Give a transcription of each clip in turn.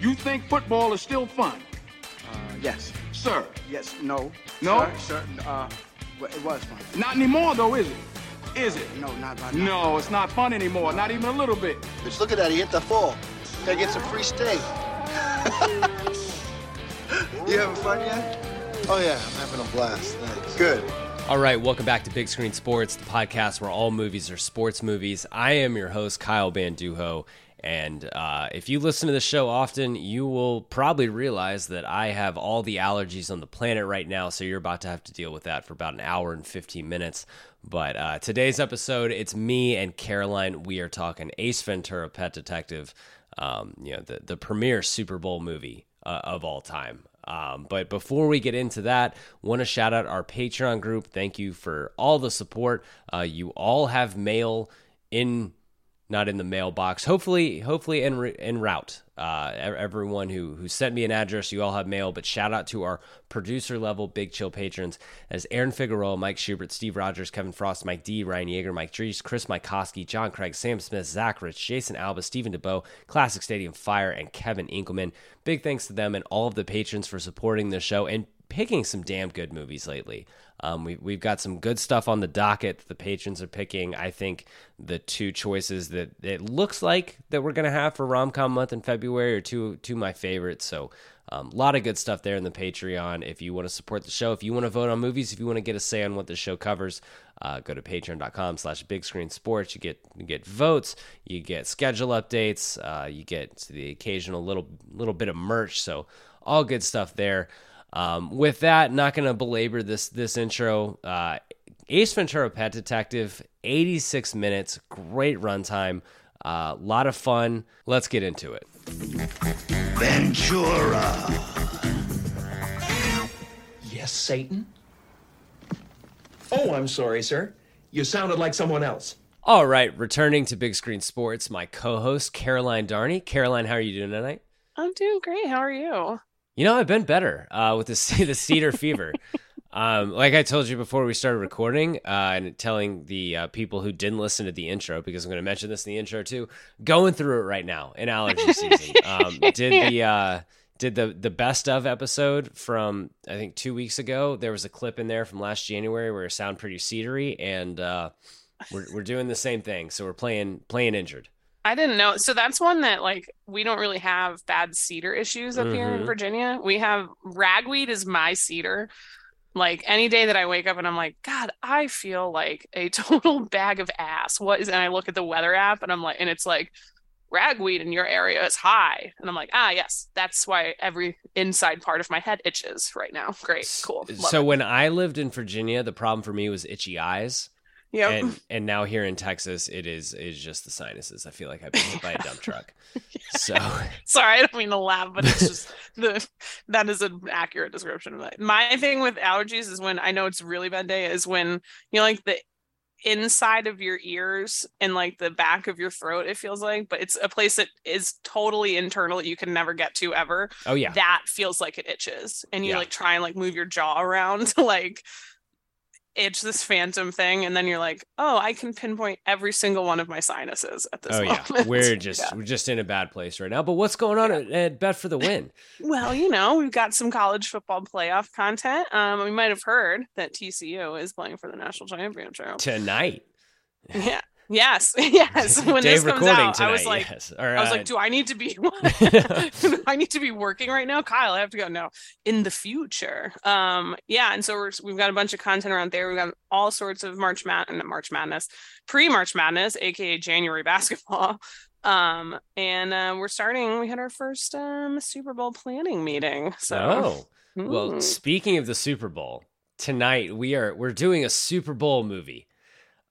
You think football is still fun? Uh, yes. Sir. Yes. No. No? Sir, sir, uh, well, it was fun. Not anymore, though, is it? Is it? No, not right now. No, it's not fun anymore. Not even a little bit. Bitch, look at that. He hit the fall. Gotta get some free steak. you having fun yet? Oh, yeah. I'm having a blast. Thanks. Good. All right, welcome back to Big Screen Sports, the podcast where all movies are sports movies. I am your host, Kyle Banduho. And uh, if you listen to the show often, you will probably realize that I have all the allergies on the planet right now. So you're about to have to deal with that for about an hour and 15 minutes. But uh, today's episode, it's me and Caroline. We are talking Ace Ventura, Pet Detective, um, you know, the, the premier Super Bowl movie uh, of all time. Um, but before we get into that, want to shout out our Patreon group. Thank you for all the support. Uh, you all have mail in not in the mailbox. Hopefully, hopefully en, en route. Uh, everyone who who sent me an address, you all have mail. But shout out to our producer level Big Chill patrons as Aaron Figueroa, Mike Schubert, Steve Rogers, Kevin Frost, Mike D, Ryan Yeager, Mike Drees, Chris Mykoski, John Craig, Sam Smith, Zach Rich, Jason Alba, Stephen DeBow, Classic Stadium Fire, and Kevin Inkelman. Big thanks to them and all of the patrons for supporting the show and picking some damn good movies lately. Um, we, we've got some good stuff on the docket that the patrons are picking. I think the two choices that it looks like that we're going to have for rom-com month in February are two, two of my favorites. So a um, lot of good stuff there in the Patreon. If you want to support the show, if you want to vote on movies, if you want to get a say on what the show covers, uh, go to patreon.com slash big screen sports. You get, you get votes, you get schedule updates, uh, you get the occasional little, little bit of merch. So all good stuff there. Um, with that, not going to belabor this this intro. Uh, Ace Ventura: Pet Detective, 86 minutes, great runtime, a uh, lot of fun. Let's get into it. Ventura. Yes, Satan. Oh, I'm sorry, sir. You sounded like someone else. All right, returning to Big Screen Sports, my co-host Caroline Darney. Caroline, how are you doing tonight? I'm doing great. How are you? You know, I've been better uh, with the the cedar fever. Um, like I told you before we started recording, uh, and telling the uh, people who didn't listen to the intro, because I'm going to mention this in the intro too, going through it right now in allergy season. Um, did the uh, did the the best of episode from I think two weeks ago. There was a clip in there from last January where it sound pretty cedary, and uh, we're we're doing the same thing. So we're playing playing injured. I didn't know. So that's one that like we don't really have bad cedar issues up mm-hmm. here in Virginia. We have ragweed is my cedar. Like any day that I wake up and I'm like, God, I feel like a total bag of ass. What is? And I look at the weather app and I'm like, and it's like ragweed in your area is high, and I'm like, ah, yes, that's why every inside part of my head itches right now. Great, cool. Love so it. when I lived in Virginia, the problem for me was itchy eyes. Yeah. And and now here in Texas, it is is just the sinuses. I feel like I've been hit by a dump truck. So sorry, I don't mean to laugh, but it's just the that is an accurate description of it. My thing with allergies is when I know it's really bad day is when you know like the inside of your ears and like the back of your throat it feels like but it's a place that is totally internal that you can never get to ever oh yeah that feels like it itches and you yeah. like try and like move your jaw around to like it's this phantom thing, and then you're like, oh, I can pinpoint every single one of my sinuses at this oh moment. yeah, we're just Yeah. we're just in a bad place right now. But what's going on at, at Bet for the Win? Well, you know, we've got some college football playoff content. Um, we might have heard that TCU is playing for the national championship. Tonight, Yeah. Yes. Yes. When Dave this comes out, tonight. I was like, yes. Or, I was uh, like, do I need to be? I need to be working right now, Kyle? I have to go. No, in the future. Um, yeah, and so we're, we've got a bunch of content around there. We've got all sorts of March Mad, March Madness, pre March Madness, aka January basketball. Um, and uh, we're starting. We had our first um Super Bowl planning meeting. So, oh, well. mm. Speaking of the Super Bowl, tonight we are we're doing a Super Bowl movie.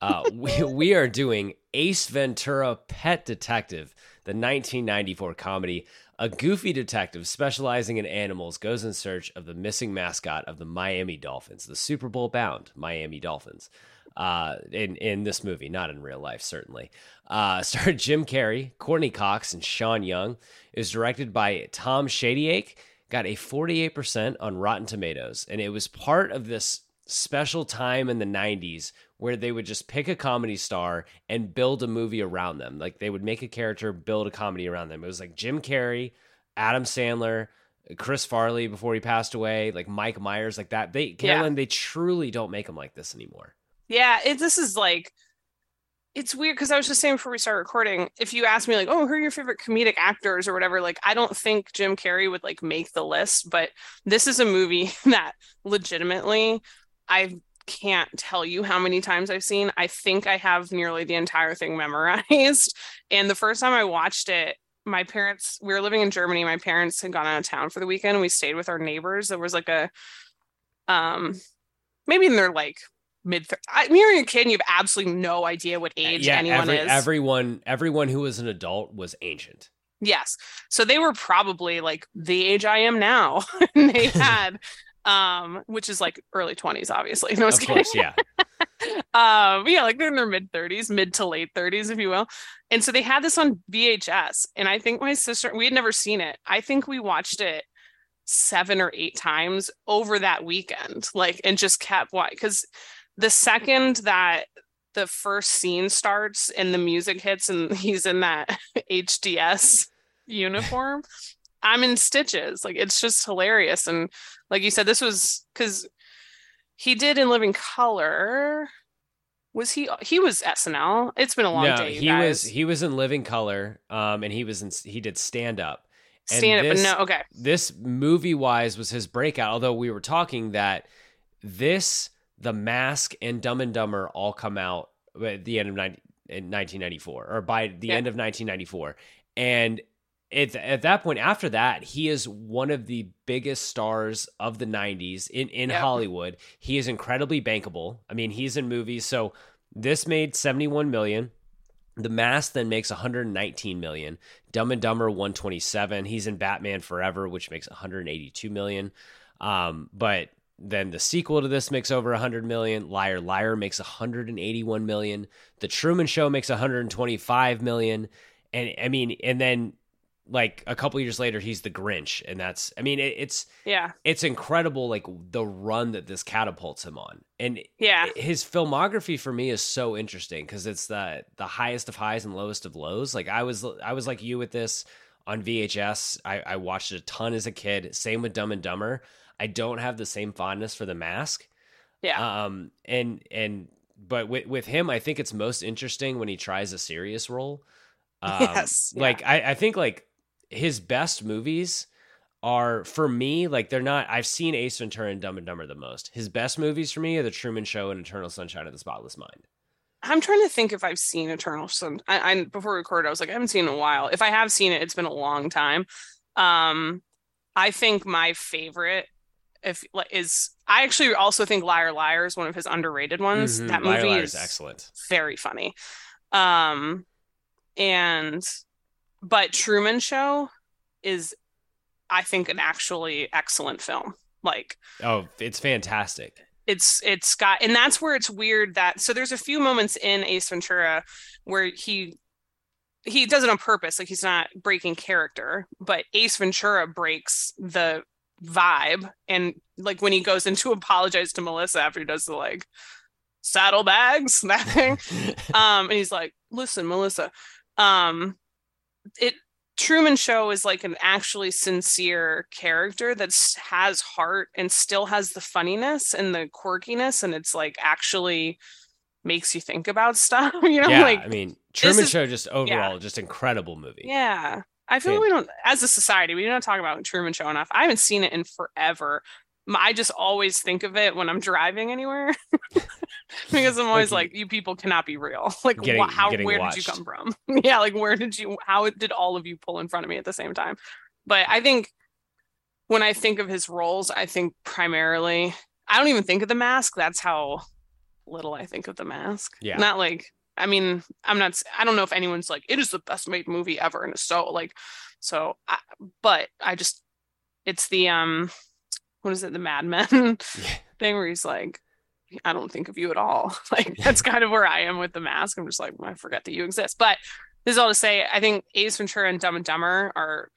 Uh, we we are doing Ace Ventura: Pet Detective, the 1994 comedy. A goofy detective specializing in animals goes in search of the missing mascot of the Miami Dolphins, the Super Bowl bound Miami Dolphins. Uh, in in this movie, not in real life, certainly. Uh, starred Jim Carrey, Courteney Cox, and Sean Young. It was directed by Tom Shadyac. Got a 48% on Rotten Tomatoes, and it was part of this special time in the 90s where they would just pick a comedy star and build a movie around them. Like they would make a character, build a comedy around them. It was like Jim Carrey, Adam Sandler, Chris Farley before he passed away, like Mike Myers, like that. They Carolyn, they truly don't make them like this anymore. Yeah, it, this is like it's weird because I was just saying before we start recording, if you ask me like, oh, who are your favorite comedic actors or whatever, like I don't think Jim Carrey would like make the list, but this is a movie that legitimately I can't tell you how many times I've seen. I think I have nearly the entire thing memorized. And the first time I watched it, my parents, we were living in Germany. My parents had gone out of town for the weekend. We stayed with our neighbors. There was like a um maybe in their like mid I when you're a kid and you have absolutely no idea what age yeah, anyone every, is. everyone, everyone who was an adult was ancient. Yes. So they were probably like the age I am now. and they had um which is like early 20s obviously. No, Of course, yeah. um yeah like they're in their mid 30s mid to late 30s if you will and so they had this on vhs and i think my sister we had never seen it i think we watched it seven or eight times over that weekend like and just kept watching because the second that the first scene starts and the music hits and he's in that hds uniform i'm in stitches like it's just hilarious and like you said this was because he did in living color was he he was snl it's been a long no, day he guys. was he was in Living Color, um, and he was in he did stand up. And stand up but no okay This movie wise was his breakout. Although we were talking that this, The Mask, and Dumb and Dumber all come out at the end of 90, in 1994, or by the Yeah. end of 1994, and. At, at that point, after that, he is one of the biggest stars of the 90s in, in Yep. Hollywood. He is incredibly bankable. I mean, he's in movies. So this made 71 million. The Mask then makes 119 million. Dumb and Dumber 127. He's in Batman Forever, which makes 182 million. Um, but then the sequel to this makes over 100 million. Liar Liar makes 181 million. The Truman Show makes 125 million. And I mean, and then like a couple years later, he's the Grinch, and that's I mean, it, it's yeah. it's incredible like the run that this catapults him on. And yeah. his filmography for me is so interesting because it's the the highest of highs and lowest of lows. Like i was i was like you with this on vhs i, I watched it a ton as a kid. Same with dumb and dumber. I don't have the same fondness for the mask. Yeah. Um and and but with with him i think it's most interesting when he tries a serious role. Um, Yes, yeah. like I, I think like his best movies are for me like they're not i've seen ace ventura and dumb and dumber the most. His best movies for me are the truman show and eternal sunshine of the spotless mind. I'm trying to think if i've seen eternal sun I, I before we recorded i was like i haven't seen it in a while. If i have seen it it's been a long time. Um i think my favorite if like is i actually also think liar liar is one of his underrated ones. Mhm. that Liar, movie Liar is excellent. very funny. Um and but truman show is i think an actually excellent film like oh it's fantastic it's it's got and that's where it's weird that so there's a few moments in ace ventura where he he does it on purpose like he's not breaking character but ace ventura breaks the vibe and like when he goes in to apologize to melissa after he does the like saddlebags, that thing. um, and he's like, listen, Melissa, um, it Truman Show is like an actually sincere character that has heart and still has the funniness and the quirkiness, and it's like actually makes you think about stuff. You know, yeah, like I mean, Truman is- Show just overall yeah. just incredible movie. yeah. I feel Yeah. we don't, as a society, we do not talk about Truman Show enough. I haven't seen it in forever. I just always think of it when I'm driving anywhere because I'm always Like like, you people cannot be real. Like, Getting- wha- how, where did you come from? yeah, like, where did you, how did all of you pull in front of me at the same time? But I think when I think of his roles, I think primarily, I don't even think of the mask. That's how little I think of the mask. Yeah. Not like, I mean, I'm not, I don't know if anyone's like, it is the best made movie ever. And so like, so, I, but I just, it's the, um, what is it, the Mad Men thing where he's like, I don't think of you at all. Like, that's kind of where I am with the mask. I'm just like, I forget that you exist. But this is all to say, I think Ace Ventura and Dumb and Dumber are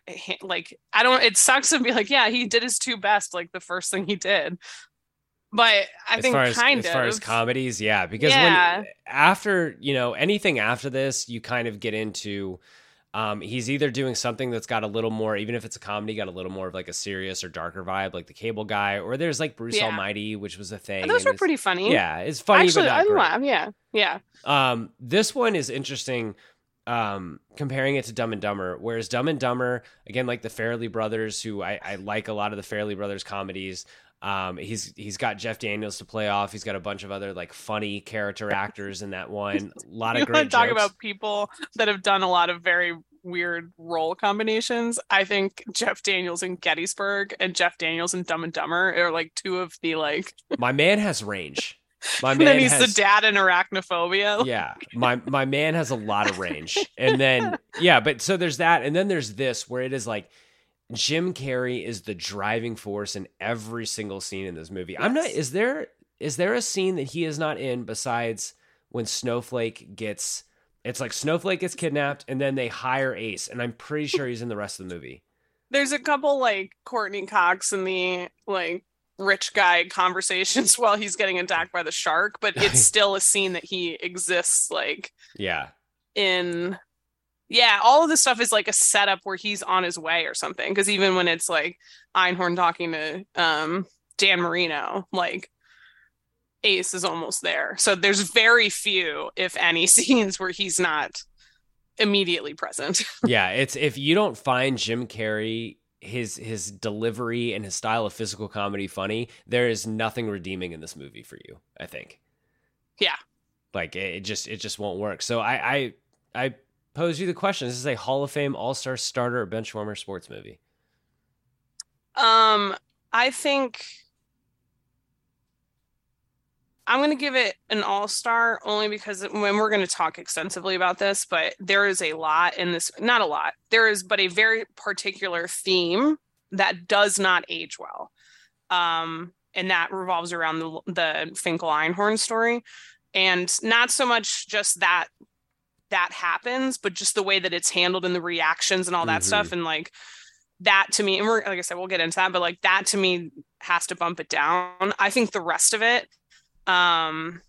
like, I don't, it sucks to be like, yeah, he did his two best, like the first thing he did. But I as think as, kind as of. far as comedies, yeah, because Yeah. when after you know anything after this, you kind of get into um, he's either doing something that's got a little more, even if it's a comedy, got a little more of like a serious or darker vibe, like the Cable Guy, or there's like Bruce Yeah. Almighty, which was a thing. those were pretty funny. Yeah, it's funny, Actually, but not I great. laugh. Yeah. Yeah. Um, this one is interesting. Um, comparing it to Dumb and Dumber, whereas Dumb and Dumber, again, like the Farrelly Brothers, who I, I like a lot of the Farrelly Brothers comedies. Um, he's he's got Jeff Daniels to play off. He's got a bunch of other like funny character actors in that one. A lot you of great talk jokes. about people that have done a lot of very weird role combinations. I think Jeff Daniels in Gettysburg and Jeff Daniels in Dumb and Dumber are like two of the like. My man has range. My and then he's has the dad in Arachnophobia. yeah my my man has a lot of range and then yeah but so there's that and then there's this where it is like jim carrey is the driving force in every single scene in this movie. I'm not is there is there a scene that he is not in besides when snowflake gets it's like snowflake gets kidnapped and then they hire ace and i'm pretty sure he's in the rest of the movie. There's a couple like Courteney Cox and the like rich guy conversations while he's getting attacked by the shark, but it's still a scene that he exists like yeah. in yeah all of this stuff is like a setup where he's on his way or something because even when it's like einhorn talking to um dan marino like ace is almost there so there's very few if any scenes where he's not immediately present yeah, it's if you don't find Jim Carrey his his delivery and his style of physical comedy funny, there is nothing redeeming in this movie for you. I think. Yeah. Like it, it just it just won't work. So I I I pose you the question: This is a Hall of Fame All Star starter or bench warmer sports movie. um i think i'm going to give it an all-star only because when we're going to talk extensively about this but there is a lot in this not a lot there is but a very particular theme that does not age well. Um and that revolves around the the finkel einhorn story. And not so much just that that happens but just the way that it's handled and the reactions and all that Mhm. stuff and like that to me and we're like i said we'll get into that but like that to me has to bump it down i think the rest of it um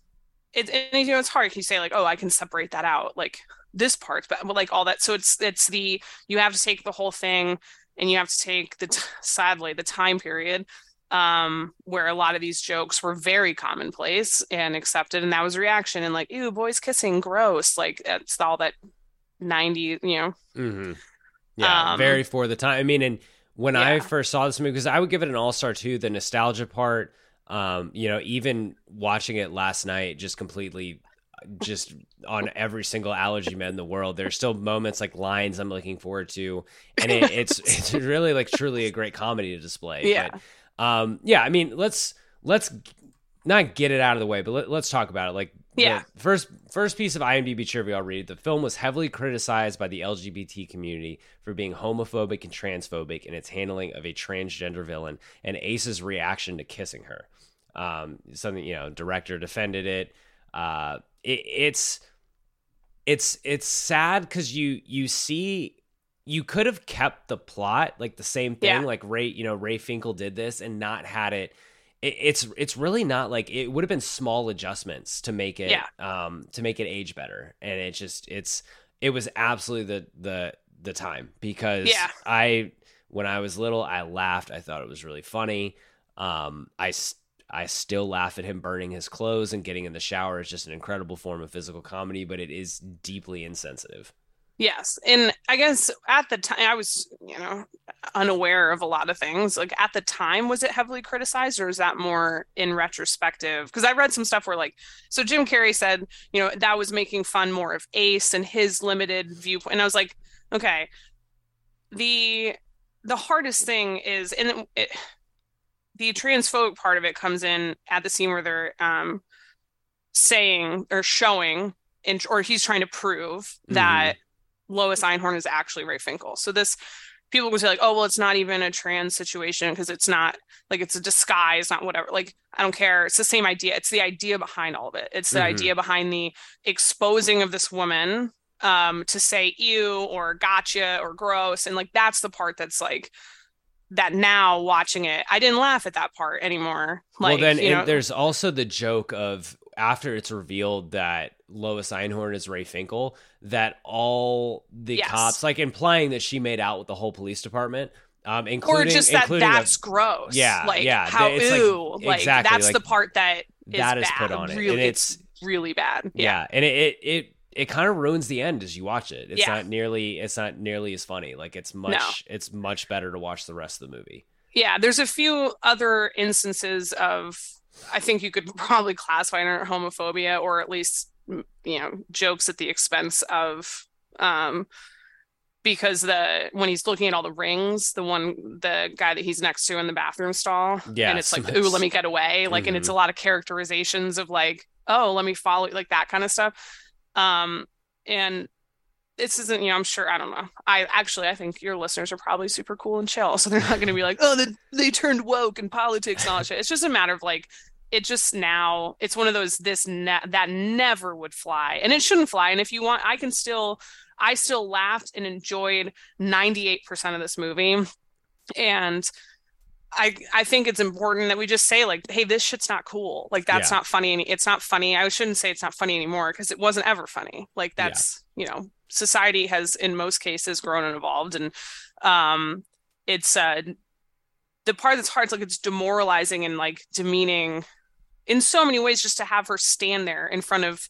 it, and you know it's hard you say like oh i can separate that out like this part but, but like all that so it's it's the you have to take the whole thing and you have to take the t- sadly the time period um where a lot of these jokes were very commonplace and accepted and that was reaction and like ew boys kissing gross like that's all that 90 you know Mm-hmm. Yeah, Um, very for the time. I mean, and when I first saw this movie, because I would give it an all star too, the nostalgia part. Um, you know, even watching it last night, just completely, just on every single allergy med in the world. There's still moments like lines I'm looking forward to, and it, it's it's really like truly a great comedy to display. Yeah. But, um, yeah. I mean, let's let's not get it out of the way, but let, let's talk about it. Like, the Yeah. first first piece of IMDb trivia I'll read. The film was heavily criticized by the LGBT community for being homophobic and transphobic in its handling of a transgender villain and Ace's reaction to kissing her. Um, something you know, director defended it. Uh, it it's it's it's sad because you you see you could have kept the plot like the same thing Yeah. like ray you know ray finkel did this and not had it it, it's it's really not like it would have been small adjustments to make it Yeah. um to make it age better, and it just it's it was absolutely the the the time because Yeah. I when I was little I laughed. I thought it was really funny. Um, I I still laugh at him burning his clothes and getting in the shower. It's just an incredible form of physical comedy, but it is deeply insensitive. Yes. And I guess at the time I was, you know, unaware of a lot of things. Like at the time, was it heavily criticized or is that more in retrospective? Because I read some stuff where like so Jim Carrey said, you know, that was making fun more of Ace and his limited viewpoint. And I was like, okay, the the hardest thing is and it, it, the transphobic part of it comes in at the scene where they're um saying or showing and or he's trying to prove that Lois Einhorn is actually Ray Finkel. So this people would say like, oh well, it's not even a trans situation because it's not like it's a disguise, not whatever. Like I don't care. It's the same idea. It's the idea behind all of it. It's the Mhm. idea behind the exposing of this woman um to say ew or gotcha or gross and like that's the part that's like that now watching it i didn't laugh at that part anymore like well, then you know there's also the joke of after it's revealed that Lois Einhorn is Ray Finkel, that all the Yes. cops, like implying that she made out with the whole police department, um, or including just that including a- that's gross Yeah, like yeah, how it's like- like, exactly, that's like, the part that is that is bad. put on it, really and it's, it's really bad yeah, and it it it, it kind of ruins the end as you watch it. It's Yeah. not nearly it's not nearly as funny. Like it's much it's much better to watch the rest of the movie. yeah there's a few other instances of i think you could probably classify it under homophobia or at least you know jokes at the expense of um because the when he's looking at all the rings the one the guy that he's next to in the bathroom stall Yeah, and it's like ooh let me get away like and it's a lot of characterizations of like oh let me follow like that kind of stuff. Um and this isn't you know i'm sure i don't know i actually i think your listeners are probably super cool and chill so they're not going to be like oh they, they turned woke and politics and all that shit it's just a matter of like it just now it's one of those this ne- that never would fly and it shouldn't fly and if you want i can still i still laughed and enjoyed 98% of this movie and I I think it's important that we just say like, hey, this shit's not cool. Like that's Yeah. not funny. Any, it's not funny. I shouldn't say it's not funny anymore because it wasn't ever funny. Like Yeah. that's you know, society has in most cases grown and evolved, and um, it's uh, the part that's hard. It's like it's demoralizing and like demeaning in so many ways just to have her stand there in front of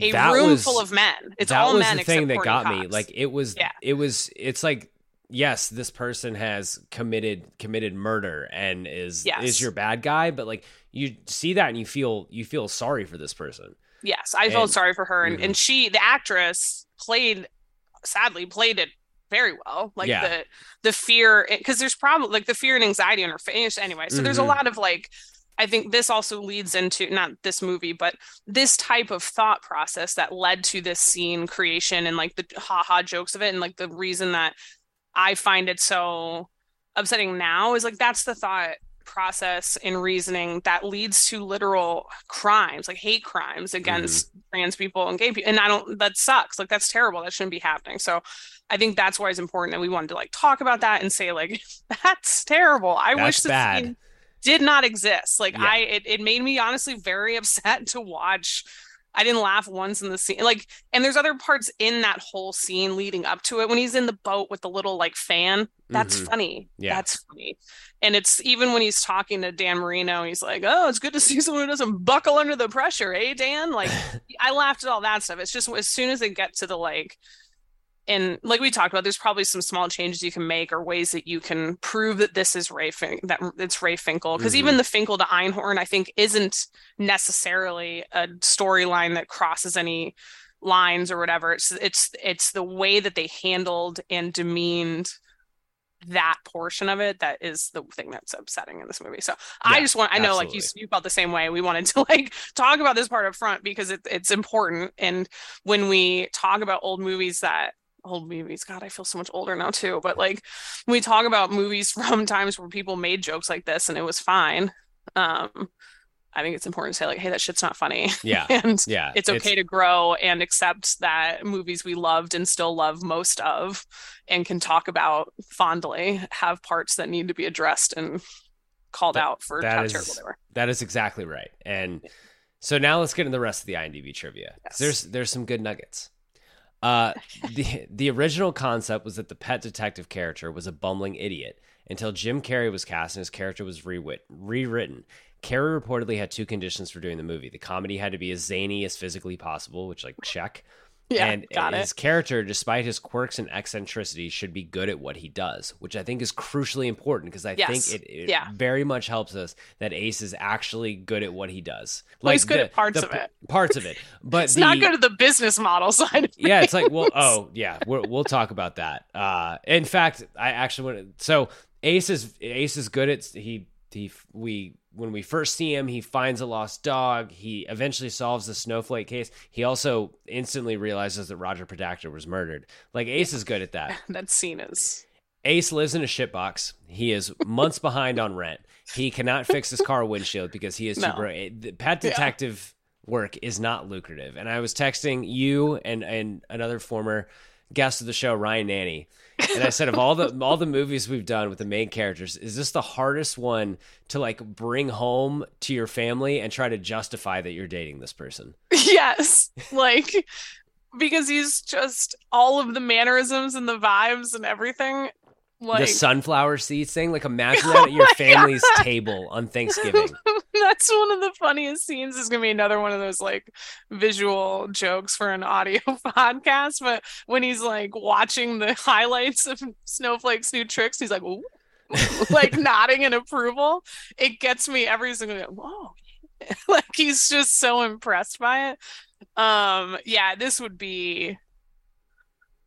a That room was- full of men. It's that all was men the thing that got me. Like it was Yeah. it was it's like yes, this person has committed committed murder and is Yes. is your bad guy, but like you see that and you feel you feel sorry for this person. Yes, I felt sorry for her, and, Mhm. and she, the actress, played sadly played it very well. Like Yeah. the the fear, because there's probably like the fear and anxiety on her face anyway. So there's a Mhm. lot of like, I think this also leads into not this movie, but this type of thought process that led to this scene creation and like the haha jokes of it, and like the reason that I find it so upsetting now is like that's the thought process and reasoning that leads to literal crimes like hate crimes against mm-hmm. trans people and gay people and i don't that sucks like that's terrible that shouldn't be happening so i think that's why it's important that we wanted to like talk about that and say like that's terrible i wish That's this bad. scene did not exist like Yeah. i it, it made me honestly very upset to watch I didn't laugh once in the scene. Like, and there's other parts in that whole scene leading up to it when he's in the boat with the little like fan. That's Mhm. funny. Yeah. That's funny. And it's even when he's talking to Dan Marino, he's like, "Oh, it's good to see someone who doesn't buckle under the pressure, eh, Dan?" Like, I laughed at all that stuff. It's just as soon as they get to the like, and like we talked about, there's probably some small changes you can make or ways that you can prove that this is Ray Fin- that it's Ray Finkel. Because Mhm. even the Finkel to Einhorn, I think, isn't necessarily a storyline that crosses any lines or whatever. It's it's it's the way that they handled and demeaned that portion of it that is the thing that's upsetting in this movie. So I just want I know like you absolutely. you felt the same way. We wanted to like talk about this part up front because it, it's important. And when we talk about old movies that old movies, God, I feel so much older now too. But like when we talk about movies from times where people made jokes like this and it was fine. Um, I think it's important to say like, hey, that shit's not funny. Yeah. and Yeah. it's okay to grow and accept that movies we loved and still love most of and can talk about fondly have parts that need to be addressed and called That- out for that how is- terrible they were. That is exactly right. And so now let's get into the rest of the IMDb trivia. Yes. There's there's some good nuggets. Uh, the the original concept was that the pet detective character was a bumbling idiot until Jim Carrey was cast and his character was rewit- rewritten. Carrey reportedly had two conditions for doing the movie. The comedy had to be as zany as physically possible, which like check. Yeah, and got his character, despite his quirks and eccentricities, should be good at what he does, which I think is crucially important because I Yes. think it, it Yeah. very much helps us that Ace is actually good at what he does. Well, he's good at parts the of it. Parts of it, but It's the, not good at the business model side. Of yeah, it's like well, oh yeah, we're, we'll talk about that. Uh, in fact, I actually want to. So Ace is Ace is good at he he we when we first see him, he finds a lost dog. He eventually solves the snowflake case. He also instantly realizes that Roger Podacter was murdered. Like Ace is good at that. that scene is. Ace lives in a shitbox. He is months behind on rent. He cannot fix his car windshield because he is too No. broke. The Pet Yeah. detective work is not lucrative. And I was texting you and and another former guest of the show, Ryan Nanny, and I said of all the all the movies we've done with the main characters, is this the hardest one to like bring home to your family and try to justify that you're dating this person? Yes. Like because he's just all of the mannerisms and the vibes and everything. Like the sunflower seeds thing, like imagine that at your family's table on Thanksgiving. That's one of the funniest scenes. Is gonna be another one of those like visual jokes for an audio podcast. But when he's like watching the highlights of Snowflake's new tricks, he's like, like nodding in approval. It gets me every single day. Whoa. like he's just so impressed by it. Um, yeah, this would be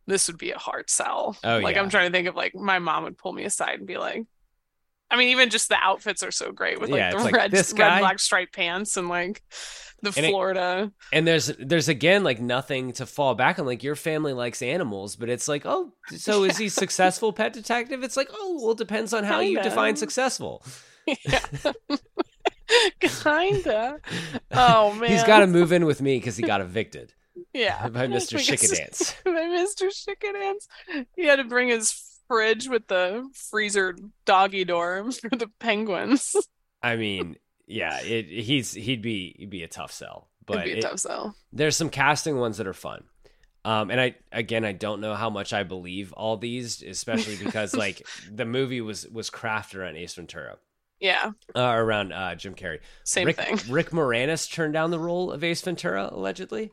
this would be a hard sell. Oh, like yeah. I'm trying to think of like my mom would pull me aside and be like, I mean, even just the outfits are so great with like Yeah, the like, red, red black striped pants and like the And it- Florida. and there's there's again like nothing to fall back on like your family likes animals but it's like oh so is he successful pet detective it's like oh well it depends on how you Kinda. define successful Kinda. Oh man, he's got to move in with me because he got evicted yeah by mr Because- Shickadance. by Mr. Chicken Shickadance. He had to bring his fridge with the freezer doggy door for the penguins. i mean yeah it, he's he'd be he'd be a tough sell but It'd be a it- tough sell. there's some casting ones that are fun um, and I again I don't know how much I believe all these, especially because like the movie was was crafted around Ace Ventura, Yeah, uh, around uh, Jim Carrey. same Rick, thing. Rick Moranis turned down the role of Ace Ventura, allegedly.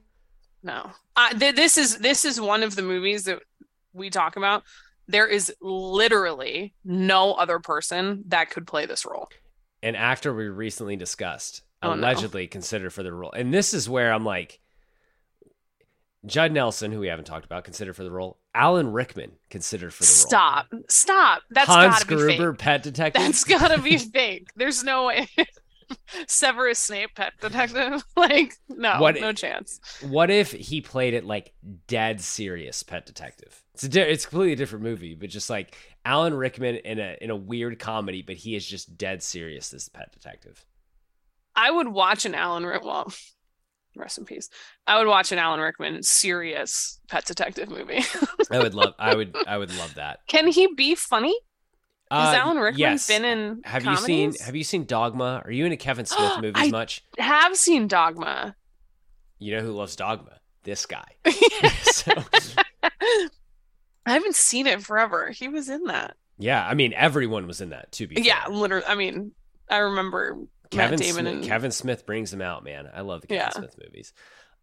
No, uh, th- this is this is one of the movies that we talk about. There is literally no other person that could play this role. An actor we recently discussed, Oh, no. allegedly considered for the role. And this is where I'm like, Judd Nelson, who we haven't talked about, considered for the role. Alan Rickman considered for the role. Stop, stop. That's Hans gotta be Gruber, fake. pet detective. That's gotta be fake. There's no way. Severus Snape, pet detective. Like, no, What- no chance. What if he played it like dead serious pet detective? It's a di- it's a completely different movie, but just like Alan Rickman in a in a weird comedy, but he is just dead serious as pet detective. I would watch an Alan Rickman. Well, rest in peace. I would watch an Alan Rickman serious pet detective movie. I would love I would I would love that. Can he be funny? Has Uh, Alan Rickman yes. been in? Have you seen? Have you seen Dogma? Are you into Kevin Smith movies I- much? have seen Dogma. You know who loves Dogma? This guy. so, I haven't seen it forever. He was in that. yeah, I mean everyone was in that. To be Yeah, fair. literally. I mean, I remember Kevin Smith, and Kevin Smith brings them out, man. I love the Kevin Yeah. Smith movies.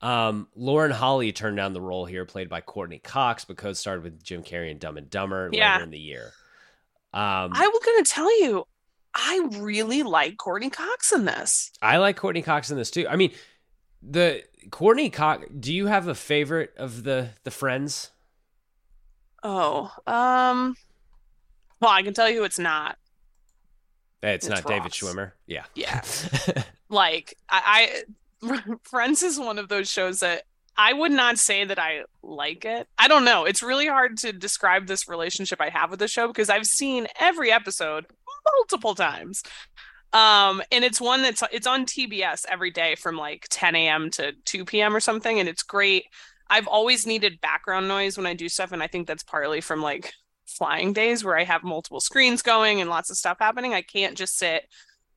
Um, Lauren Holly turned down the role here, played by Courteney Cox, but co-starred with Jim Carrey in Dumb and Dumber Yeah. later in the year. Um, I was gonna tell you, I really like Courteney Cox in this. I like Courteney Cox in this too. I mean, the Courteney Cox. Do you have a favorite of the the friends? Oh, um, well, I can tell you it's not. It's, It's not David Schwimmer. Yeah. Yeah. Like I, I Friends is one of those shows that I would not say that I like it. I don't know. It's really hard to describe this relationship I have with the show because I've seen every episode multiple times. Um, and it's one that's it's on TBS every day from like 10 a.m. to 2 p.m. or something, and it's great. I've always needed background noise when I do stuff, and I think that's partly from like flying days where I have multiple screens going and lots of stuff happening. I can't just sit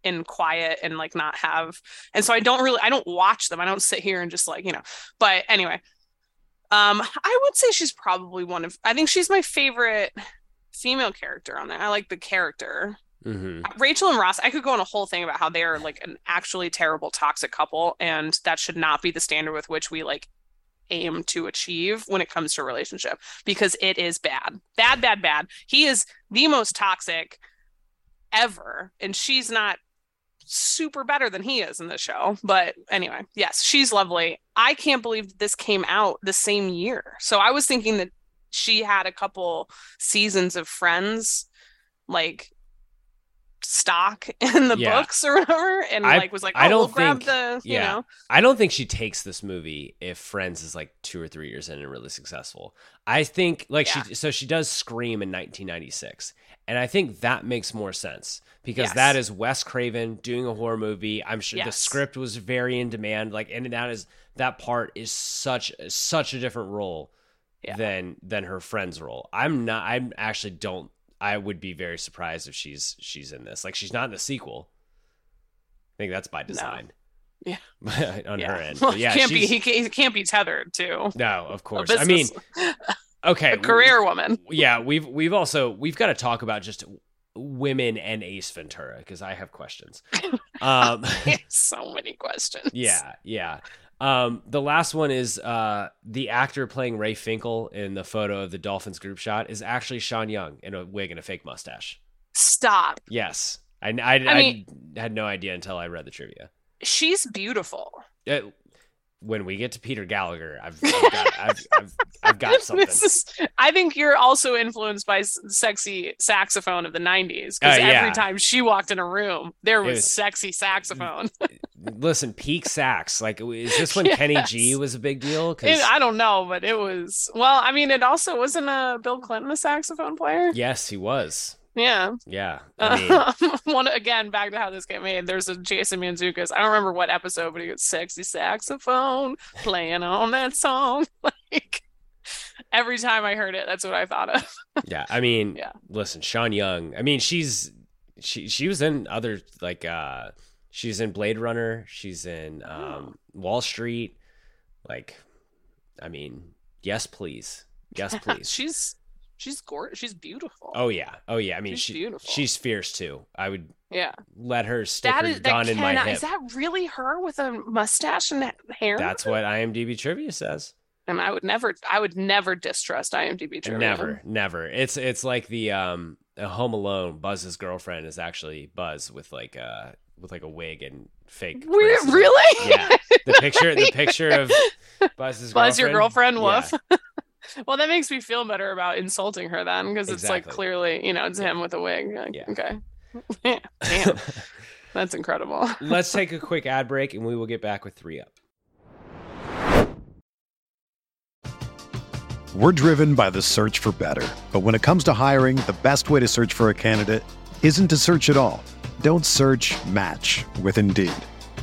in quiet and like not have and so I don't really I don't watch them. I don't sit here and just like, you know. But anyway, um I would say she's probably one of I think she's my favorite female character on there. I like the character. hmm Rachel and Ross, I could go on a whole thing about how they are like an actually terrible toxic couple and that should not be the standard with which we like aim to achieve when it comes to a relationship because it is bad. Bad, bad, bad. He is the most toxic ever and she's not super better than he is in the show. But anyway, yes, she's lovely. I can't believe this came out the same year. So I was thinking that she had a couple seasons of Friends like stock in the Yeah. books or whatever and I- like was like, oh, I don't we'll grab think- the, you yeah. know. I don't think she takes this movie if Friends is like two or three years in and really successful. I think like Yeah. she so she does Scream in 1996, and I think that makes more sense because Yes. that is Wes Craven doing a horror movie. I'm sure the script was very in demand, like and that is that part is such such a different role Yeah. than than her Friends role. I'm not. I actually don't. I would be very surprised if she's she's in this. Like she's not in the sequel. I think that's by design. Yeah. on yeah. her end. But yeah, can't be he can't, he can't be tethered to no, of course. I mean, okay, a career woman. Yeah, we've we've also we've got to talk about just women and Ace Ventura because I have questions. Um, so many questions. yeah, yeah. Um, the last one is uh, the actor playing Ray Finkel in the photo of the Dolphins group shot is actually Sean Young in a wig and a fake mustache. Stop. Yes, I I, I, mean- had no idea until I read the trivia. She's beautiful. Uh, when we get to Peter Gallagher, I've, I've got I've, I've, I've got something. Is, I think you're also influenced by sexy saxophone of the 90s because Uh, yeah. every time she walked in a room, there was, was- sexy saxophone. Listen, peak sax. Like, is this when Kenny G was a big deal? Because I don't know, but it was, well, I mean, it also wasn't a Bill Clinton a saxophone player. yes, he was. Yeah. Yeah, I mean, One again, back to how this get made. There's a Jason Mantzoukas. I don't remember what episode, but he goes sexy saxophone playing on that song. Like every time I heard it, that's what I thought of. yeah. I mean, Yeah. listen, Sean Young. I mean, she's she she was in other like uh she's in Blade Runner. She's in um Wall Street. Like, I mean, yes, please, yes, please. she's she's gorgeous. She's beautiful. oh yeah, oh yeah. I mean, She's she beautiful. she's fierce too. I would yeah. let her stick That her is that gun in my hip. Is that really her with a mustache and hair? That's what IMDb trivia says. and I would never I would never distrust IMDb trivia. Never, never. It's it's like the um Home Alone. Buzz's girlfriend is actually Buzz with like uh with like a wig and fake. Braces. really? Yeah. The picture, the picture of Buzz's Buzz your girlfriend Yeah. Woof. well, that makes me feel better about insulting her then because it's like clearly, you know, it's him with a wig. Like, Yeah. Okay. Damn. That's incredible. Let's take a quick ad break and we will get back with three up. We're driven by the search for better. But when it comes to hiring, the best way to search for a candidate isn't to search at all. Don't search match with Indeed.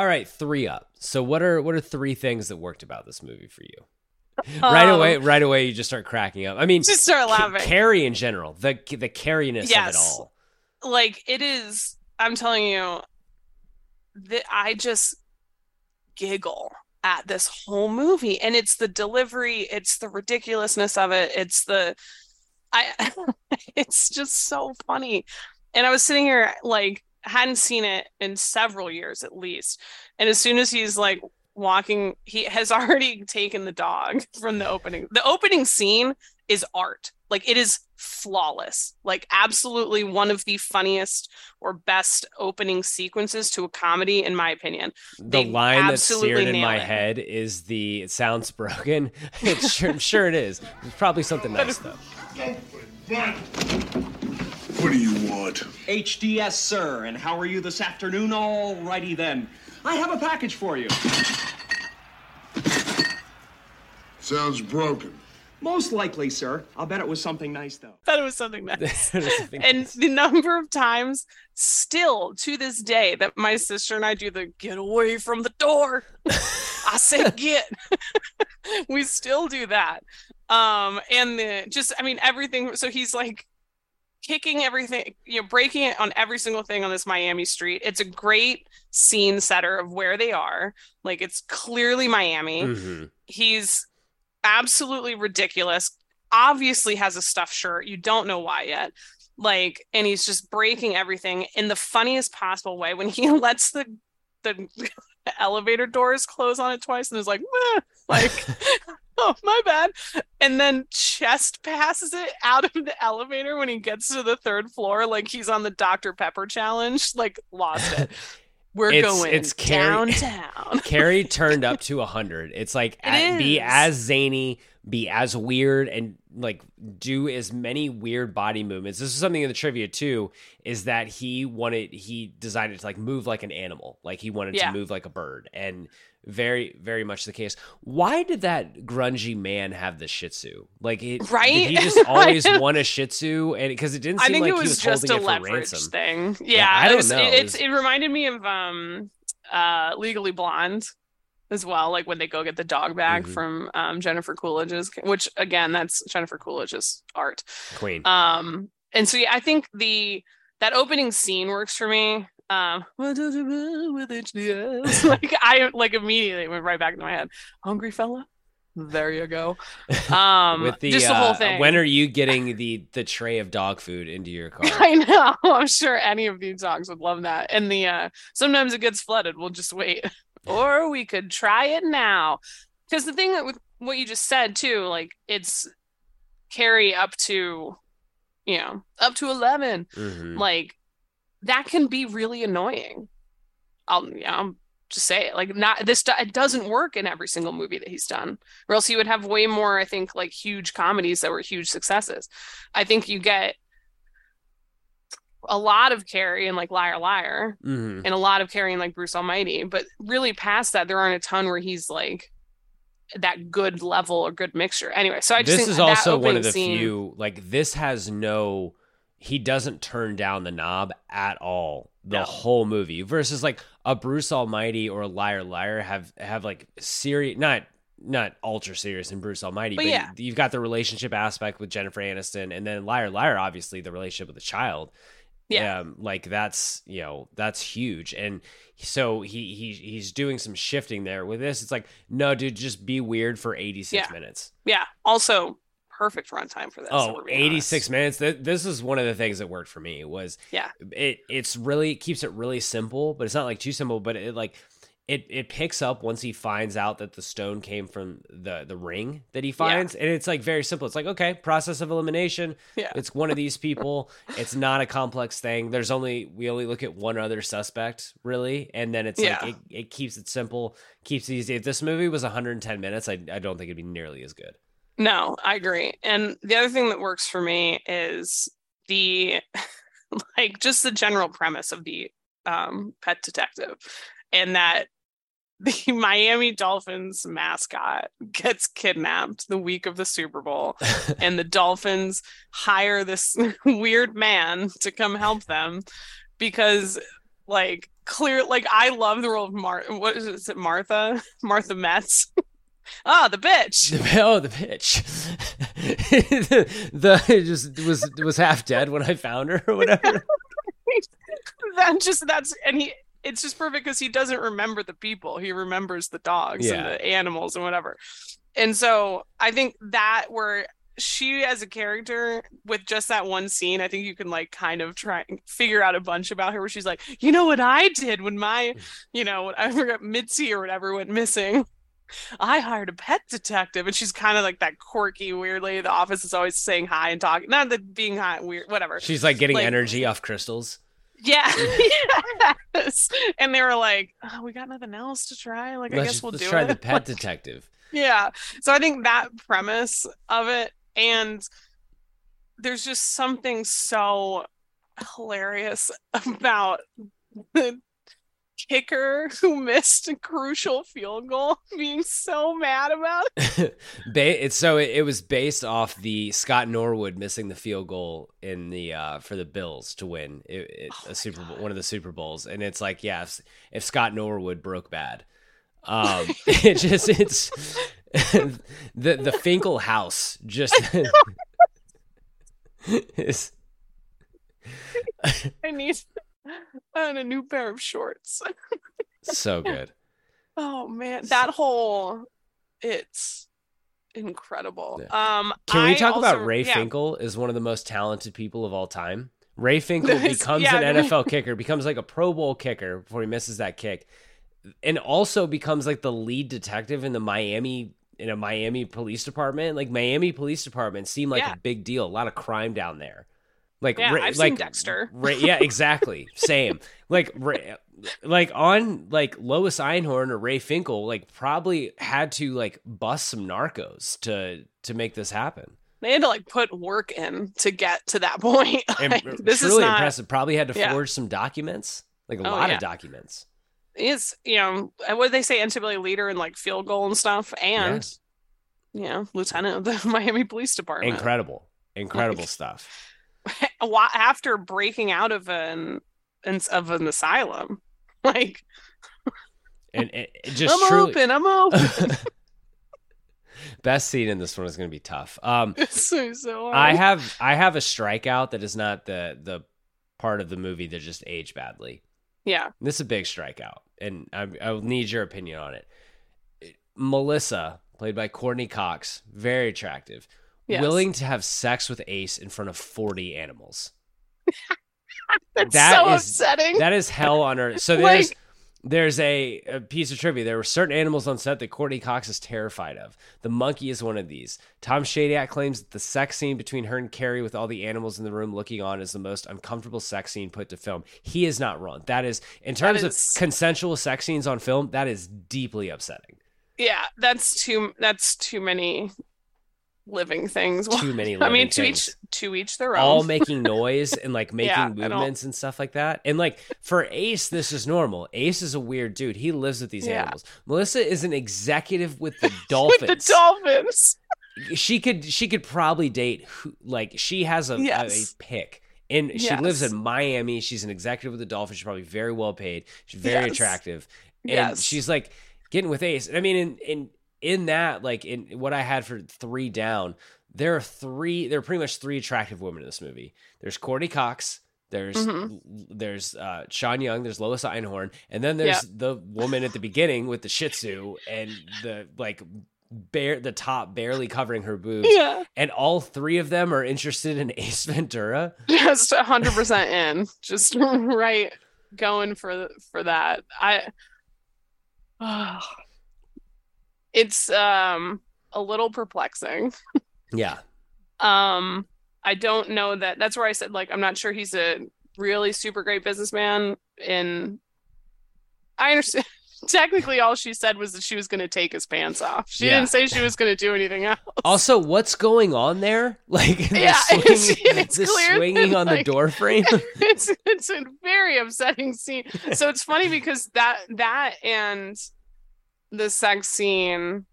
All right, three up. So what are what are three things that worked about this movie for you? right Um, away, right away, you just start cracking up. I mean, Just start laughing. Carrey in general, the the cariness of it all. like it is i'm telling you that i just giggle at this whole movie and it's the delivery it's the ridiculousness of it it's the i it's just so funny and i was sitting here like hadn't seen it in several years at least and as soon as he's like walking he has already taken the dog from the opening the opening scene is art like it is flawless like absolutely one of the funniest or best opening sequences to a comedy in my opinion the They line that's seared absolutely in my it. head is the it sounds broken. It's sure, I'm sure it is. It's probably something nice though. What do you want? HDS, sir. And how are you this afternoon? All righty then. I have a package for you. Sounds broken. Most likely, sir. I'll bet it was something nice, though. thought it was something nice Something and nice. the number of times still to this day that my sister and I do the get away from the door. I said get. we still do that. Um and the just I mean everything so he's like kicking everything, you know, breaking it on every single thing on this Miami street. It's a great scene setter of where they are. Like it's clearly Miami Mhm. he's absolutely ridiculous obviously has a stuffed shirt you don't know why yet like and he's just breaking everything in the funniest possible way when he lets the the elevator doors close on it twice and is like "Meh," like oh my bad. And then chest passes it out of the elevator when he gets to the third floor like he's on the dr pepper challenge like lost it. We're It's- going it's Carrey- downtown. Carrey turned up to 100. It's like It at- be as zany, be as weird, and like do as many weird body movements. This is something in the trivia too, is that he wanted, he designed it to like move like an animal. Like he wanted Yeah. to move like a bird. And very, very much the case. Why did that grungy man have the Shih Tzu? Like, it, Right? he just always want a Shih Tzu? And because it didn't I seem think like it he was, was just a leverage ransom. thing. Yeah, Yeah, I don't was- know. It, It it's it reminded me of um uh Legally Blonde as well, like when they go get the dog back Mhm. from um Jennifer Coolidge's, which again, that's Jennifer Coolidge's art. Queen. Um, and so yeah, I think the that opening scene works for me. Um, what does it mean with HDS? like I like immediately went right back into my head. Hungry fella. There you go. Um, With the, just the whole uh, thing. when are you getting the the tray of dog food into your car? I know. I'm sure any of these dogs would love that. And the uh sometimes it gets flooded. We'll just wait. Or we could try it now. Because the thing that with what you just said too, like it's Carrey up to, you know, up to eleven. Mhm. Like that can be really annoying. I'll yeah, I'll just say it. Like not this it doesn't work in every single movie that he's done. Or else he would have way more, I think, like huge comedies that were huge successes. I think you get a lot of Carrey and like Liar Liar Mhm. and a lot of Carrey and like Bruce Almighty, but really past that, there aren't a ton where he's like that good level or good mixture. Anyway, so I just this think is also one of the scene- few like this has no he doesn't turn down the knob at all the No. whole movie versus like a Bruce Almighty or a Liar Liar have have like serious not not ultra serious in Bruce Almighty But but, yeah. you've got the relationship aspect with Jennifer Aniston and then Liar Liar obviously the relationship with the child Yeah. um, like that's you know that's huge and so he he he's doing some shifting there with this it's like no dude just be weird for 86 Yeah. minutes Yeah. Also, perfect runtime for this. Oh, 86 honest. minutes. Th- This is one of the things that worked for me was Yeah. it it's really it keeps it really simple, but it's not like too simple, but it like it it picks up once he finds out that the stone came from the the ring that he finds and it's like very simple. It's like okay, process of elimination. Yeah. It's one of these people. it's not a complex thing. There's only we only look at one other suspect really and then it's Yeah. like it, it keeps it simple, keeps it easy. If this movie was 110 minutes, I I don't think it'd be nearly as good. No, I agree. And the other thing that works for me is the like just the general premise of the um pet detective and that the Miami Dolphins mascot gets kidnapped the week of the Super Bowl and the Dolphins hire this weird man to come help them because like clear like I love the role of Mar what is it, is it Martha Martha Metz ah the bitch The, oh, the bitch. the, the it just was was half dead when I found her or whatever. that just that's and he it's just perfect because he doesn't remember the people. He remembers the dogs Yeah. and the animals and whatever. And so I think that where she as a character with just that one scene, I think you can like kind of try and figure out a bunch about her where she's like, you know what I did when my, you know, I forgot Mitzi or whatever went missing. I hired a pet detective, and she's kind of like that quirky, weird lady. The office is always saying hi and talking. Not that being hi, weird, whatever. She's like getting Like- energy off crystals. Yeah, yes. And they were like, oh, "We got nothing else to try. Like, I Let's, guess we'll let's do try it." the pet detective. yeah. So I think that premise of it, and there's just something so hilarious about the kicker who missed a crucial field goal being so mad about it. It's so it, it was based off the Scott Norwood missing the field goal in the uh for the Bills to win it, it, Oh a Super Bowl, one of the Super Bowls, and it's like yeah, if, if Scott Norwood broke bad, um, it just it's the the Finkel house just is I need and a new pair of shorts. so good. Oh man, that whole it's incredible. Um Can we I talk about also- Ray yeah. Finkel as one of the most talented people of all time? Ray Finkel becomes yeah. an NFL kicker, becomes like a Pro Bowl kicker before he misses that kick, and also becomes like the lead detective in the Miami in a Miami police department. Like Miami police department seemed like Yeah. a big deal, a lot of crime down there. Like, Yeah, Ray- I've seen like Dexter. Ray, yeah, exactly, same. Like, Ray, like on like Lois Einhorn or Ray Finkel, like probably had to like bust some narcos to to make this happen. They had to like put work in to get to that point. And Like, this is not impressive. Probably had to Yeah. forge some documents, like a Oh, lot yeah. of documents. is you know what did they say NCAA leader in like field goal and stuff and you know lieutenant of the Miami Police Department. Incredible, incredible Like- stuff. After breaking out of an of an asylum, like And it, it just I'm truly open, I'm open. best scene in this one is going to be tough. Um, so so. I have I have a strikeout that is not the the part of the movie that just aged badly. yeah. This is a big strikeout, and I, I need your opinion on it. Melissa, played by Courteney Cox, very attractive, Yes. willing to have sex with Ace in front of forty animals. That's That so is- upsetting. That is hell on earth. So Like- there's there's a, a piece of trivia. There were certain animals on set that Courteney Cox is terrified of. The monkey is one of these. Tom Shadyac claims that the sex scene between her and Carrey with all the animals in the room looking on is the most uncomfortable sex scene put to film. He is not wrong. That is in terms is- of consensual sex scenes on film, that is deeply upsetting. yeah, that's too that's too many living things. Too many I mean, to things. each to each their own. all making noise and like making Yeah, movements and stuff like that. And like for Ace, this is normal. Ace is a weird dude. He lives with these Yeah. animals. Melissa is an executive with the with dolphins. the dolphins. she could she could probably date who like she has a, a- Yes. a pick. And she lives in Miami. She's an executive with the Dolphins. She's probably very well paid. She's very Yes. attractive. And Yes. she's like getting with Ace. I mean in in in that, like in what I had for three down, there are three there are pretty much three attractive women in this movie. There's Courteney Cox, there's Mhm. there's uh Sean Young, there's Lois Einhorn, and then there's the woman at the beginning with the Shih Tzu and the like bare the top barely covering her boobs. Yeah, And all three of them are interested in Ace Ventura. just hundred percent in. Just right, going for for that. I. it's um a little perplexing. Yeah. Um, I don't know that. That's where I said like I'm not sure he's a really super great businessman. In I understand. Technically, all she said was that she was going to take his pants off. She Yeah. didn't say she was going to do anything else. Also, what's going on there? Like Yeah, it's- swinging, it's the clear swinging that, on the door frame. it's it's a very upsetting scene. So it's funny because that that and the sex scene,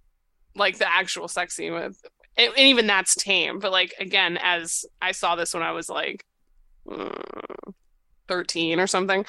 like the actual sex scene with, and and even that's tame. But like again, as I saw this when I was like uh, thirteen or something,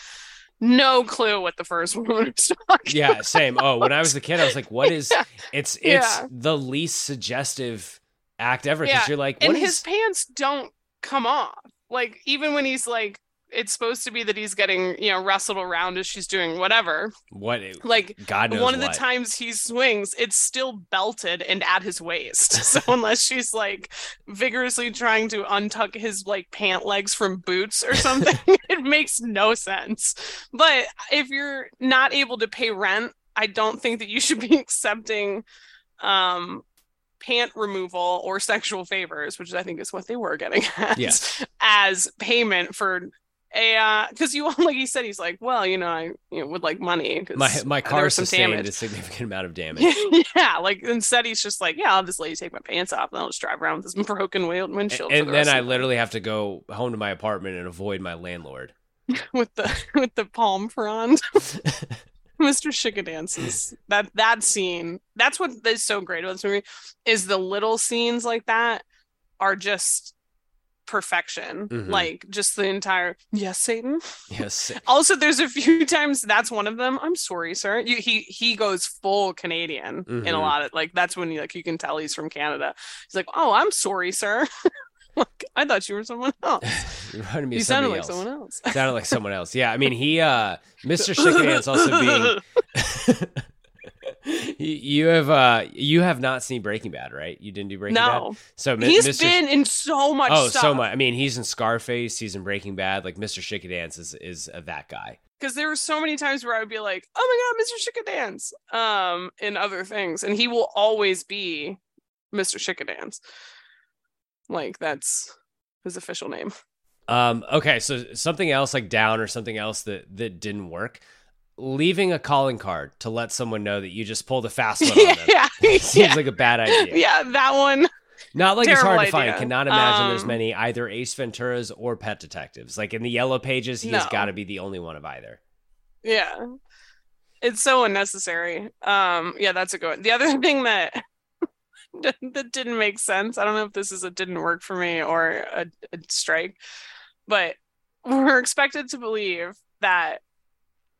no clue what the first one was talking. yeah, same. Oh, when I was a kid, I was like, "What is?" It's it's Yeah. the least suggestive act ever because Yeah, you're like, and "What his pants don't come off. Like even when he's like it's supposed to be that he's getting you know wrestled around as she's doing whatever. What Like God one of what. the times he swings, it's still belted and at his waist. So unless she's like vigorously trying to untuck his like pant legs from boots or something, it makes no sense. But if you're not able to pay rent, I don't think that you should be accepting um pant removal or sexual favors, which I think is what they were getting at, Yes. as payment for a because uh, you like he said he's like, well, you know, I you know, would like money. my my car sustained damage. a significant amount of damage. yeah, like instead he's just like, yeah, I'll just let you take my pants off and I'll just drive around with this broken wheel- windshield. for and the then I literally have to go home to my apartment and avoid my landlord. with the with the palm frond. Mr. Dances. That that scene. That's what is so great about this movie is the little scenes like that are just perfection. Mhm. Like just the entire yes, Satan. Yes. Also, there's a few times that's one of them. I'm sorry, sir. You, he he goes full Canadian in a Mhm. lot of like that's when you like you can tell he's from Canada. He's like, oh, I'm sorry, sir. like, I thought you were someone else. You reminded me You sounded like else. someone else. Sounded like someone else. Yeah, I mean he uh Mr. Shickadance also being you you have uh you have not seen Breaking Bad, right? You didn't do Breaking No. Bad? So Mi- He's Mr. been in so much Oh, stuff. so much. I mean, he's in Scarface, he's in Breaking Bad, like Mr. Shickadance is is uh, that guy. because there were so many times where I would be like, "Oh my god, Mr. Shickadance," um, in other things, and he will always be Mr. Shickadance. Like that's his official name. Um, okay, so something else like down or something else that that didn't work. Leaving a calling card to let someone know that you just pulled a fast one on them yeah, seems yeah. like a bad idea. yeah, that one. Not like it's hard Terrible to find. Cannot imagine there's Um, many either Ace Venturas or Pet Detectives. Like in the yellow pages, he has No. got to be the only one of either. Yeah. It's so unnecessary. Um, yeah, that's a good one. The other thing that that didn't make sense, I don't know if this is a didn't work for me or a, a strike, but we're expected to believe that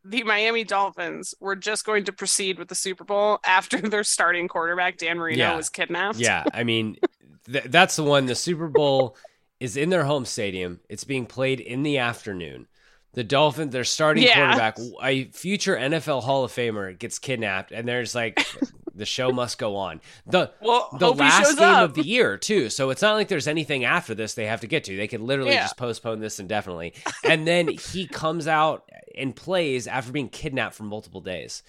the Miami Dolphins were just going to proceed with the Super Bowl after their starting quarterback Dan Marino Yeah. was kidnapped. Yeah, I mean, th- that's the one. The Super Bowl is in their home stadium. It's being played in the afternoon. The Dolphins, their starting Yeah. quarterback, a future NFL Hall of Famer, gets kidnapped, and there's like, the show must go on. The Well, the last game up. of the year too. So it's not like there's anything after this they have to get to. They could literally Yeah. just postpone this indefinitely. And then he comes out and plays after being kidnapped for multiple days.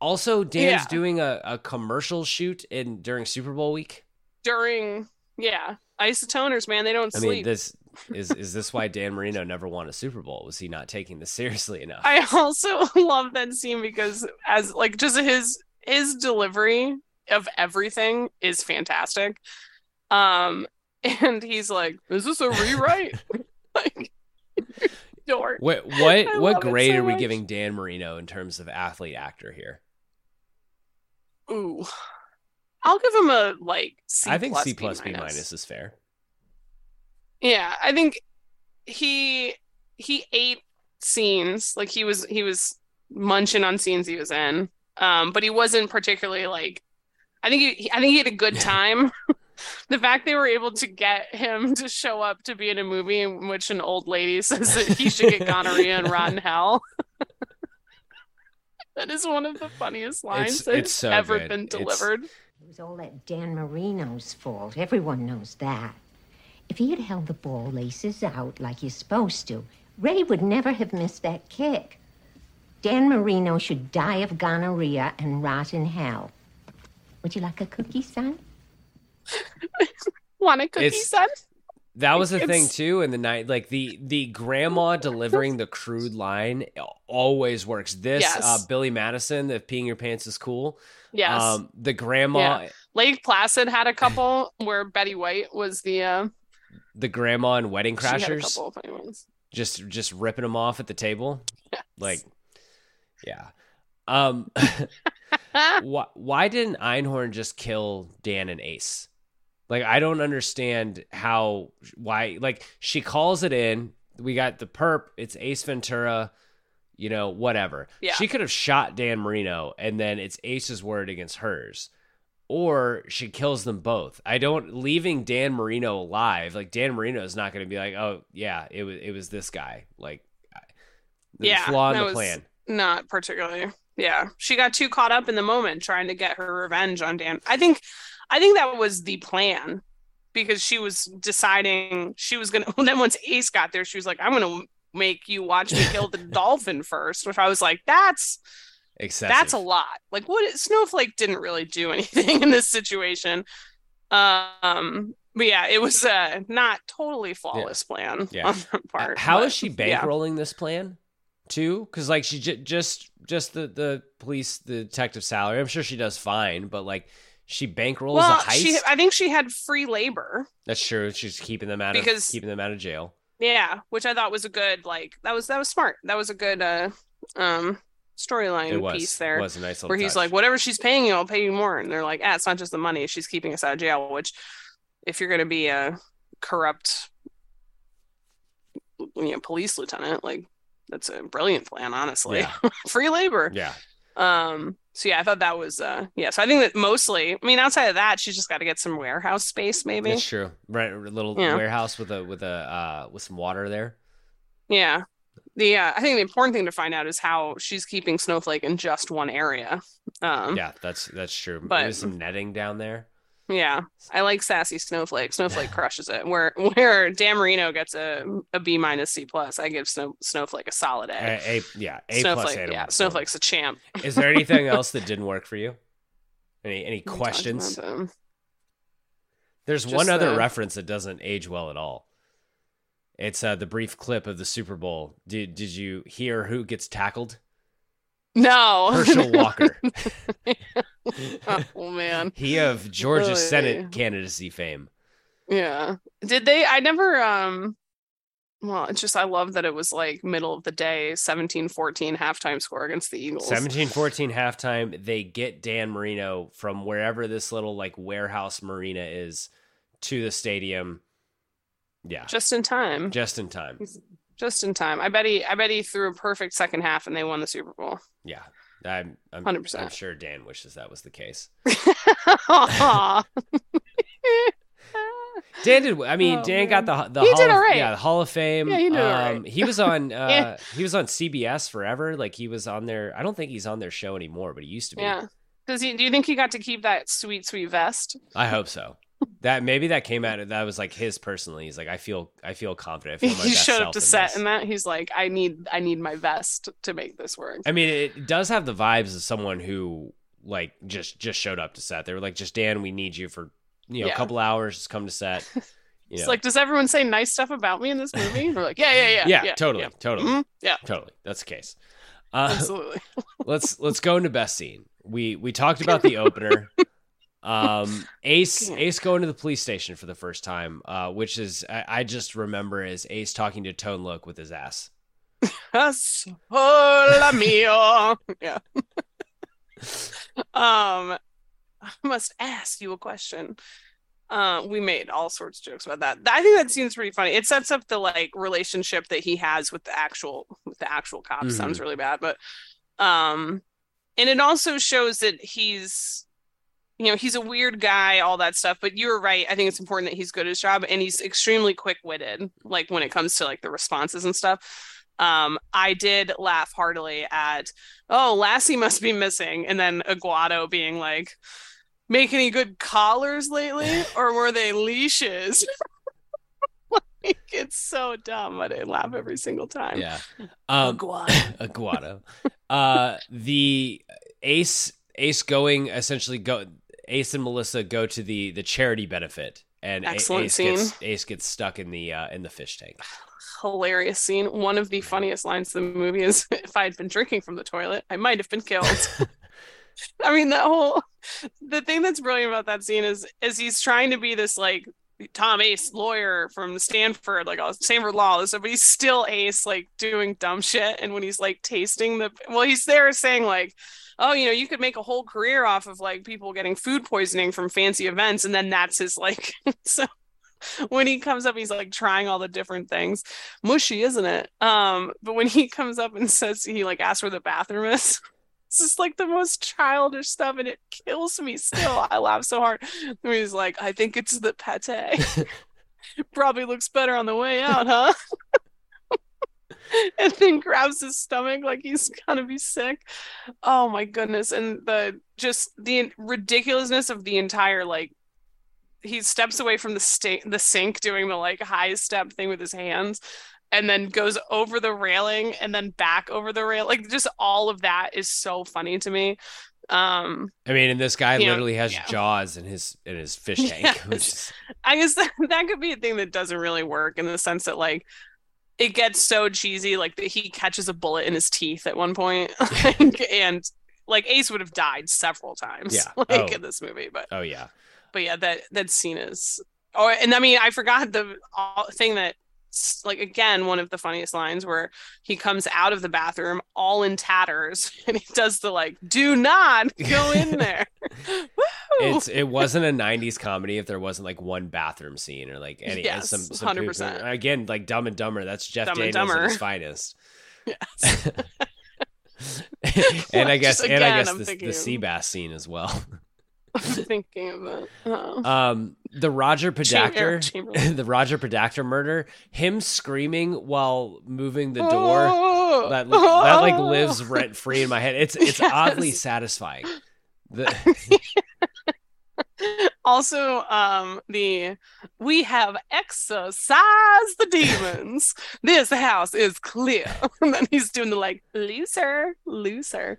Also, Dan's Yeah. doing a, a commercial shoot in during Super Bowl week. during yeah, isotoners, man, they don't I sleep. mean, this is is this why Dan Marino never won a Super Bowl? Was he not taking this seriously enough? I also love that scene because as like just his his delivery of everything is fantastic. Um and he's like, "Is this a rewrite?" like dork. What I what what grade so are we much. giving Dan Marino in terms of athlete actor here? Ooh. I'll give him a like C I think plus, C plus B minus is fair. Yeah, I think he he ate scenes like he was he was munching on scenes he was in. Um, but he wasn't particularly like. I think he I think he had a good time. the fact they were able to get him to show up to be in a movie in which an old lady says that he should get gonorrhea and rot in hell. that is one of the funniest lines It's- that's it's so ever good. been It's- delivered. It was all that Dan Marino's fault. Everyone knows that. If he had held the ball laces out like you're supposed to, Ray would never have missed that kick. Dan Marino should die of gonorrhea and rot in hell. Would you like a cookie, son? Want a cookie, It's- son? That was the thing too in the night. Like the the grandma delivering the crude line always works. This Yes. uh, Billy Madison, the peeing your pants is cool. Yes. Um, the grandma, Yeah. Lake Placid had a couple where Betty White was the uh the grandma and Wedding she had a Crashers, couple of funny ones. just just ripping them off at the table. Like, yeah. Um, why why didn't Einhorn just kill Dan and Ace? Like, I don't understand how why. Like, she calls it in. We got the perp. It's Ace Ventura. You know, whatever. Yeah. She could have shot Dan Marino, and then it's Ace's word against hers. or she kills them both. I don't leaving Dan Marino alive. Like Dan Marino is not going to be like, oh yeah, it was it was this guy. Like, the yeah, flaw in the was plan. Not particularly. Yeah, she got too caught up in the moment trying to get her revenge on Dan. I think, I think that was the plan because she was deciding she was gonna. then once Ace got there, she was like, "I'm gonna make you watch me kill the dolphin first, which I was like, "That's Excessive. that's a lot." Like, what? Snowflake didn't really do anything in this situation. Um, but yeah, it was uh not totally flawless plan Yeah. on her part. How but, is she yeah. bankrolling this plan? Too, because like she j- just just the the police the detective salary. I'm sure she does fine, but like she bankrolls Well, a heist. she I think she had free labor. That's true. She's keeping them out Because- of keeping them out of jail. Yeah, which I thought was a good like that was that was smart. That was a good uh um storyline piece there. It was a nice little where he's touch. like, whatever she's paying you, I'll pay you more. And they're like, ah, it's not just the money; she's keeping us out of jail. Which, if you're going to be a corrupt, you know, police lieutenant, like that's a brilliant plan, honestly. Yeah. Free labor. yeah, Um. So yeah, I thought that was uh yeah. So I think that mostly, I mean, outside of that, she's just got to get some warehouse space, maybe. that's true. Right, a little Yeah. warehouse with a with a uh with some water there. Yeah. The uh, I think the important thing to find out is how she's keeping Snowflake in just one area. Um, Yeah, that's that's true. But- Maybe some netting down there. Yeah, I like sassy Snowflake. Snowflake crushes it. Where where Dan Marino gets a a B minus C plus, I give Snow, Snowflake a solid A. A, a yeah, a plus. Snowflake, animal. yeah, Snowflake's a champ. Is there anything else that didn't work for you? Any any questions? There's Just one other the- reference that doesn't age well at all. It's uh, the brief clip of the Super Bowl. Did did you hear who gets tackled? No, Herschel Walker. oh man, He of Georgia Oy. Senate candidacy fame. yeah. Did they? I never. Um. Well, it's just I love that it was like middle of the day, 17-14 halftime score against the Eagles. 17-14 halftime. They get Dan Marino from wherever this little like warehouse marina is to the stadium. Yeah, just in time. just in time. Just in time. I bet he. I bet he threw a perfect second half, and they won the Super Bowl. Yeah, I'm I'm, 100%. I'm sure Dan wishes that was the case. Dan did. I mean, Oh, Dan got the the He Hall did of, alright. yeah the Hall of Fame. Yeah, he did um, alright. he was on uh, Yeah. he was on CBS forever. Like he was on their. I don't think he's on their show anymore, but he used to be. yeah. Does he? Do you think he got to keep that sweet, sweet vest? I hope so. That maybe that came out. That was like his personally. He's like, I feel I feel confident. I feel my he best showed up to set this. in that. He's like, I need, I need my vest to make this work. I mean, it does have the vibes of someone who like just just showed up to set. They were like, just Dan, we need you for you know Yeah. a couple hours. Just come to set. You It's know. like, does everyone say nice stuff about me in this movie? We're like, yeah, yeah, yeah, yeah, yeah, totally, yeah. totally, Mhm. Yeah, totally. That's the case. Uh, absolutely. let's let's go into best scene. We we talked about the opener. Um, Ace Ace going to the police station for the first time, uh, which is I, I just remember as Ace talking to Tone Loc with his ass. Hola mio. Yeah. um, I must ask you a question. Uh, we made all sorts of jokes about that. I think that seems pretty funny. It sets up the like relationship that he has with the actual with the actual cops. Mhm. Sounds really bad, but um, and it also shows that he's you know he's a weird guy all that stuff but you're right i think it's important that he's good at his job and he's extremely quick-witted like when it comes to like the responses and stuff um i did laugh heartily at oh lassie must be missing and then aguado being like make any good collars lately or were they leashes like it's so dumb but i laugh every single time Yeah. Um, Aguado. Aguado. Uh, the Ace Ace going essentially go Ace and Melissa go to the the charity benefit and Excellent Ace scene. gets Ace gets stuck in the uh, in the fish tank. hilarious scene. One of the funniest lines in the movie is if I had been drinking from the toilet, I might have been killed. I mean, that whole the thing that's brilliant about that scene is is he's trying to be this like Tom Ace lawyer from Stanford, like Stanford Law, so but he's still Ace, like doing dumb shit. And when he's like tasting the well, he's there saying like, oh, you know, you could make a whole career off of like people getting food poisoning from fancy events, and then that's his like so when he comes up he's like trying all the different things mushy isn't it um but when he comes up and says he like asks where the bathroom is This is like the most childish stuff, and it kills me still. I laugh so hard. He's like, I think it's the pate. Probably looks better on the way out, huh? and then grabs his stomach like he's gonna be sick. Oh my goodness. And the just the ridiculousness of the entire like he steps away from the sta- the sink doing the like high step thing with his hands and then goes over the railing and then back over the rail like just all of that is so funny to me um I mean, and this guy you know, literally has yeah. jaws in his in his fish tank, which is i guess that, that could be a thing that doesn't really work in the sense that like it gets so cheesy like that he catches a bullet in his teeth at one point like, and like ace would have died several times Yeah. like Oh. in this movie but oh yeah. but yeah that that scene is oh and i mean i forgot the all, thing that like again one of the funniest lines where he comes out of the bathroom all in tatters and he does the like do not go in there It's it wasn't a '90s comedy if there wasn't like one bathroom scene or like any Yes, some, some 100%. again like Dumb and Dumber. That's Jeff Dumb Daniels at his finest. yes and I guess Just and I guess I'm the, thinking the sea bass scene as well. i'm thinking of it Oh. Um, the Roger Eric the Roger Podacter murder, him screaming while moving the door. Oh! That that like lives rent free in my head. It's it's Yes. oddly satisfying. The, also um the we have exorcised the demons this house is clear and then he's doing the like loser loser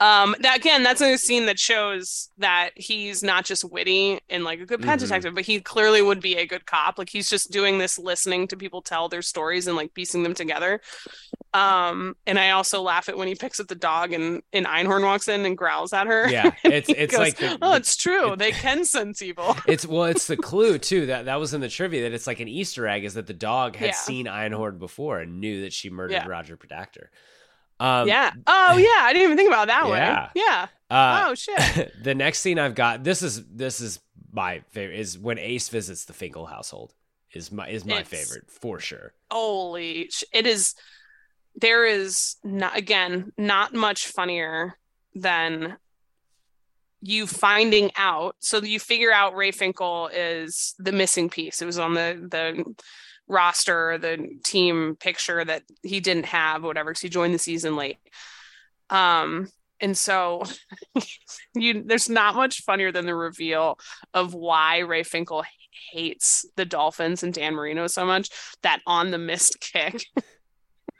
um that again that's a scene that shows that he's not just witty and like a good pet Mhm. detective but he clearly would be a good cop like he's just doing this listening to people tell their stories and like piecing them together um and i also laugh at when he picks up the dog and and einhorn walks in and growls at her Yeah, it's- it's goes, like the- oh it's true they can sense evil it's well, it's the clue too that that was in the trivia that it's like an Easter egg is that the dog had Yeah. seen Einhorn before and knew that she murdered Yeah. Roger Podacter. Um, yeah. Oh yeah, I didn't even think about that Yeah. way. Yeah. Uh, oh shit. the next scene I've got this is this is my favorite is when Ace visits the Finkel household is my is my It's- favorite for sure. Holy sh- it is there is not again, not much funnier than you finding out. So you figure out Ray Finkel is the missing piece. It was on the the roster, the team picture that he didn't have, whatever, because he joined the season late. Um, and so you there's not much funnier than the reveal of why Ray Finkel hates the Dolphins and Dan Marino so much that on the missed kick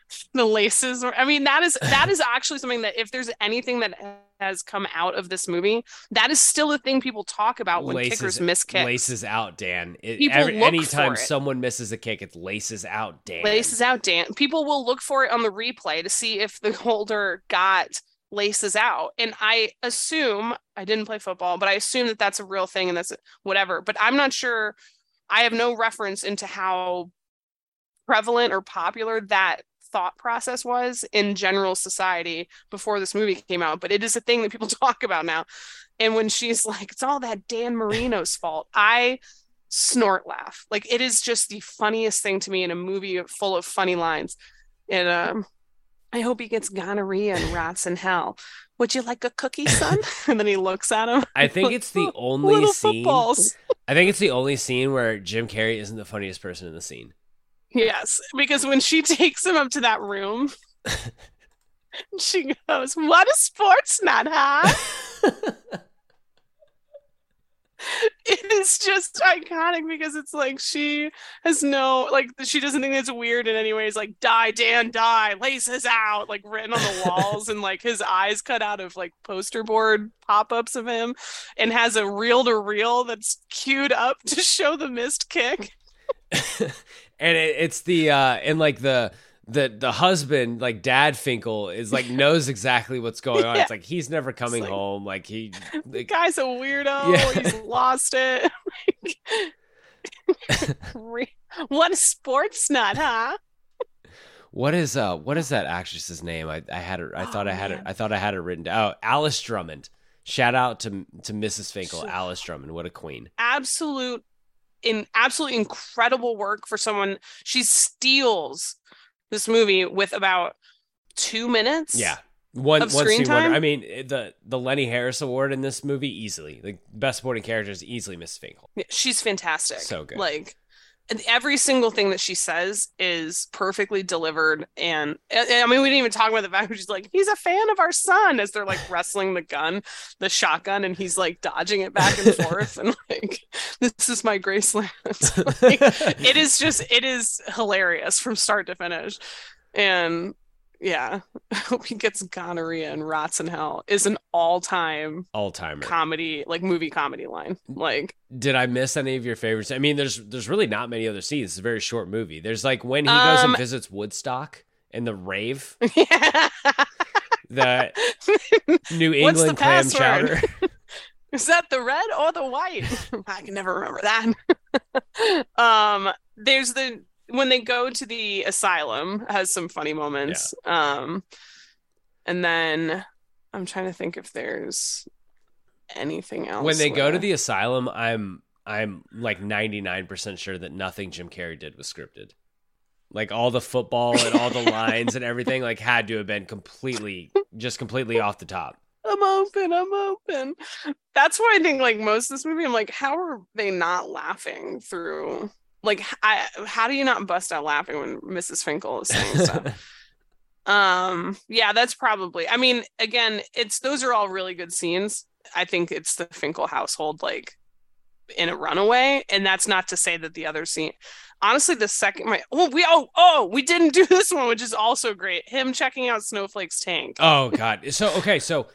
the laces were I mean that is that is actually something that if there's anything that has come out of this movie that is still a thing people talk about when kickers miss kicks laces out, Dan. It, People every, look anytime for it. someone misses a kick, it's laces out, Dan. laces out Dan people will look for it on the replay to see if the holder got laces out and I assume I didn't play football but I assume that that's a real thing and that's whatever but I'm not sure I have no reference into how prevalent or popular that thought process was in general society before this movie came out but it is a thing that people talk about now and when she's like it's all that Dan Marino's fault I snort laugh like it is just the funniest thing to me in a movie full of funny lines and um I hope he gets gonorrhea and rots in hell. Would you like a cookie, son? and then he looks at him. I think it's the only Little scene. footballs. I think it's the only scene where Jim Carrey isn't the funniest person in the scene. Yes, because when she takes him up to that room, she goes, "What a sports nut, huh?" it is just iconic because it's like she has no like she doesn't think it's weird in any way. It's like die Dan die laces out like written on the walls and like his eyes cut out of like poster board pop-ups of him and has a reel to reel that's queued up to show the missed kick. And it, it's the uh and like the the the husband like dad finkel is like knows exactly what's going on Yeah. it's like he's never coming like- home like he The like, guy's a weirdo. Yeah. He's lost it. What a sports nut, huh? what is uh what is that actress's name i i had it i thought i had it i thought i had it written down oh alice drummond shout out to to mrs finkel alice drummond what a queen Absolute in absolutely incredible work for someone. She steals this movie with about two minutes. yeah One Of scene wonder. time? I mean, the the Lenny Harris Award in this movie easily the best supporting character is easily Miss Finkel. Yeah, she's fantastic. So good. Like every single thing that she says is perfectly delivered. And and- I mean, we didn't even talk about the fact that she's like, he's a fan of our son as they're like wrestling the gun, the shotgun, and he's like dodging it back and forth. And like, this is my Graceland. Like, it is just, it is hilarious from start to finish. And yeah, hope he gets gonorrhea and rots in hell is an all time all time comedy, like movie comedy line. Like, Did I miss any of your favorites? I mean, there's there's really not many other scenes. It's a very short movie. There's like when he goes and Um, visits Woodstock and the rave, yeah. the New What's the England clam password? chowder. Is that the red or the white? I can never remember that. um, there's the when they go to the asylum has some funny moments. Um, and then I'm trying to think if there's anything else. when they go to the asylum, I'm I'm like 99% sure that nothing Jim Carrey did was scripted. Like all the football and all the lines and everything like had to have been completely just completely off the top. I'm open, I'm open. That's why I think like most of this movie, I'm like, how are they not laughing through? Like, I, how do you not bust out laughing when Mrs. Finkel is saying stuff? um, yeah, that's probably. I mean, again, it's those are all really good scenes. I think it's the Finkel household, like in a runaway, and that's not to say that the other scene. Honestly, the second my oh we oh oh we didn't do this one, which is also great. Him checking out Snowflake's tank. Oh god. So okay, so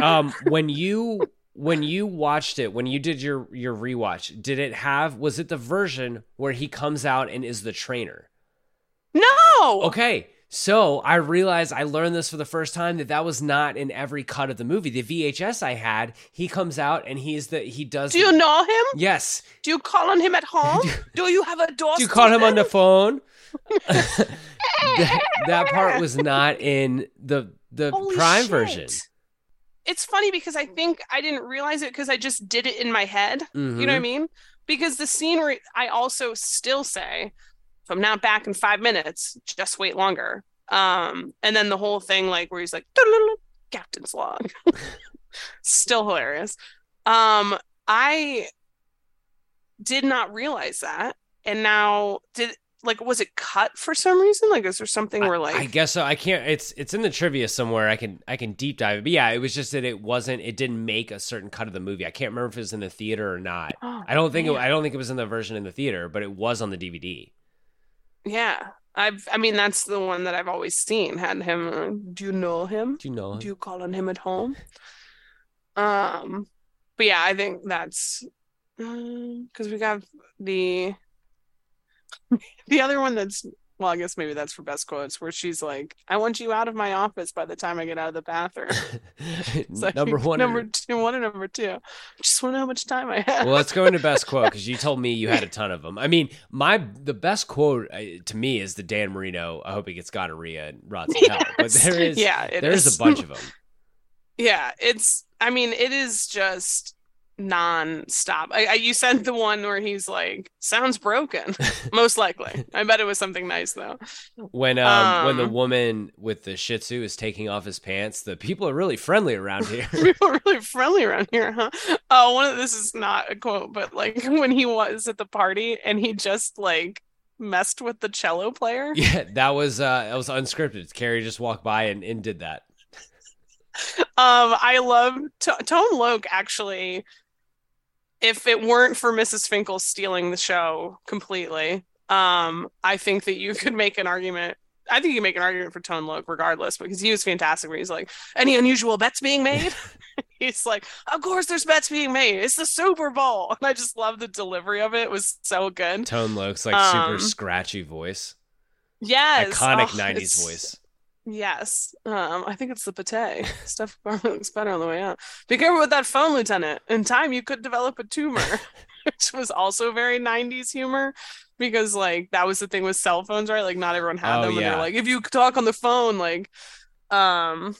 um when you when you watched it, when you did your your rewatch, did it have was it the version where he comes out and is the trainer? No. Okay. So I realized I learned this for the first time that that was not in every cut of the movie. The VHS I had, he comes out and he's the he does. Do you know him? Yes. Do you call on him at home? Do you have a door? Do you call him on the phone? that, that part was not in the the Holy Prime shit. version. It's funny because I think I didn't realize it because I just did it in my head. You know what I Mhm. mean? Because the scene where I also still say, if I'm not back in five minutes, just wait longer. Um, and then the whole thing like where he's like, Captain's log. still hilarious. Um, I did not realize that. And now did like was it cut for some reason? Like is there something where like I guess so. I can't. It's it's in the trivia somewhere. I can I can deep dive. it. But yeah, it was just that it wasn't. It didn't make a certain cut of the movie. I can't remember if it was in the theater or not. Oh, I don't think it. I don't think it was in the version in the theater, but it was on the DVD. Yeah, I've. I mean, that's the one that I've always seen. Had him. uh, Do you know him? Do you know? him? Do you call on him at home? Um, but yeah, I think that's because we got the the other one that's well, I guess maybe that's for best quotes where she's like, "I want you out of my office by the time I get out of the bathroom." It's like, Number one. number two, one, and number two. Just want to know how much time I have. well, let's go into best quote because you told me you had a ton of them. I mean, my the best quote uh, to me is the Dan Marino. I hope he gets gonorrhea and rots in hell. But there is Yeah, there's is. a bunch of them. Yeah, it's. I mean, it is just non-stop. I, I you sent the one where he's like, "Sounds broken." Most likely, I bet it was something nice though. When um, when the Um, woman with the Shih Tzu is taking off his pants, the people are really friendly around here. People are really friendly around here, huh? Oh, one of this is not a quote, but like when he was at the party and he just like messed with the cello player. yeah, that was uh, that was unscripted. Carrey just walked by and, and did that. Um, I love T- Tone Loc actually. If it weren't for Mrs. Finkel stealing the show completely, um, I think that you could make an argument. I think you make an argument for Tone Loc regardless because he was fantastic. Where he's like, any unusual bets being made? he's like, of course there's bets being made. It's the Super Bowl, and I just love the delivery of it. It was so good. Tone Loc's like super Um, scratchy voice, Yes, iconic Oh, '90s voice. Yes. Um, I think it's the pate. Stuff probably looks better on the way out. Be careful with that phone, Lieutenant. In time, you could develop a tumor, which was also very 90s humor because, like, that was the thing with cell phones, right? Like, not everyone had Oh, them. And yeah. they're like, if you talk on the phone, like, um,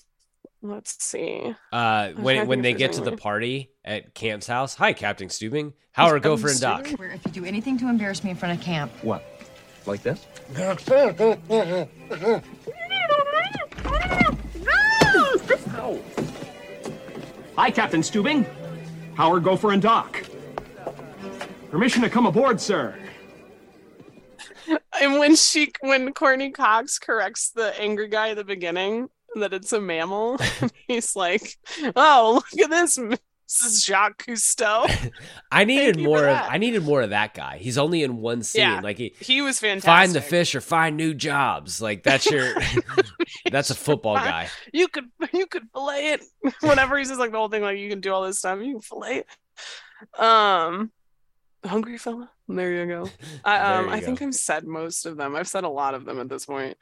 let's see. Uh, when when they get there's to the party at Camp's house, hi, Captain Stubing. How are Gopher and Doc? Where if you do anything to embarrass me in front of camp. What? Like this? Ow. Hi, Captain Stubing. Howard Gopher and Doc. Permission to come aboard, sir. and when she, when Courteney Cox corrects the angry guy at the beginning that it's a mammal, he's like, "Oh, look at this Jacques Cousteau." I needed more of. I needed more of that guy. He's only in one scene. Yeah, like he he was fantastic. find the fish or find new jobs. Like that's your that's a football guy. You could, you could fillet it. Whatever he says, like the whole thing, like you can do all this stuff. You can fillet it. Um, hungry fella. There you go. I um, I think. I've said most of them. I've said a lot of them at this point.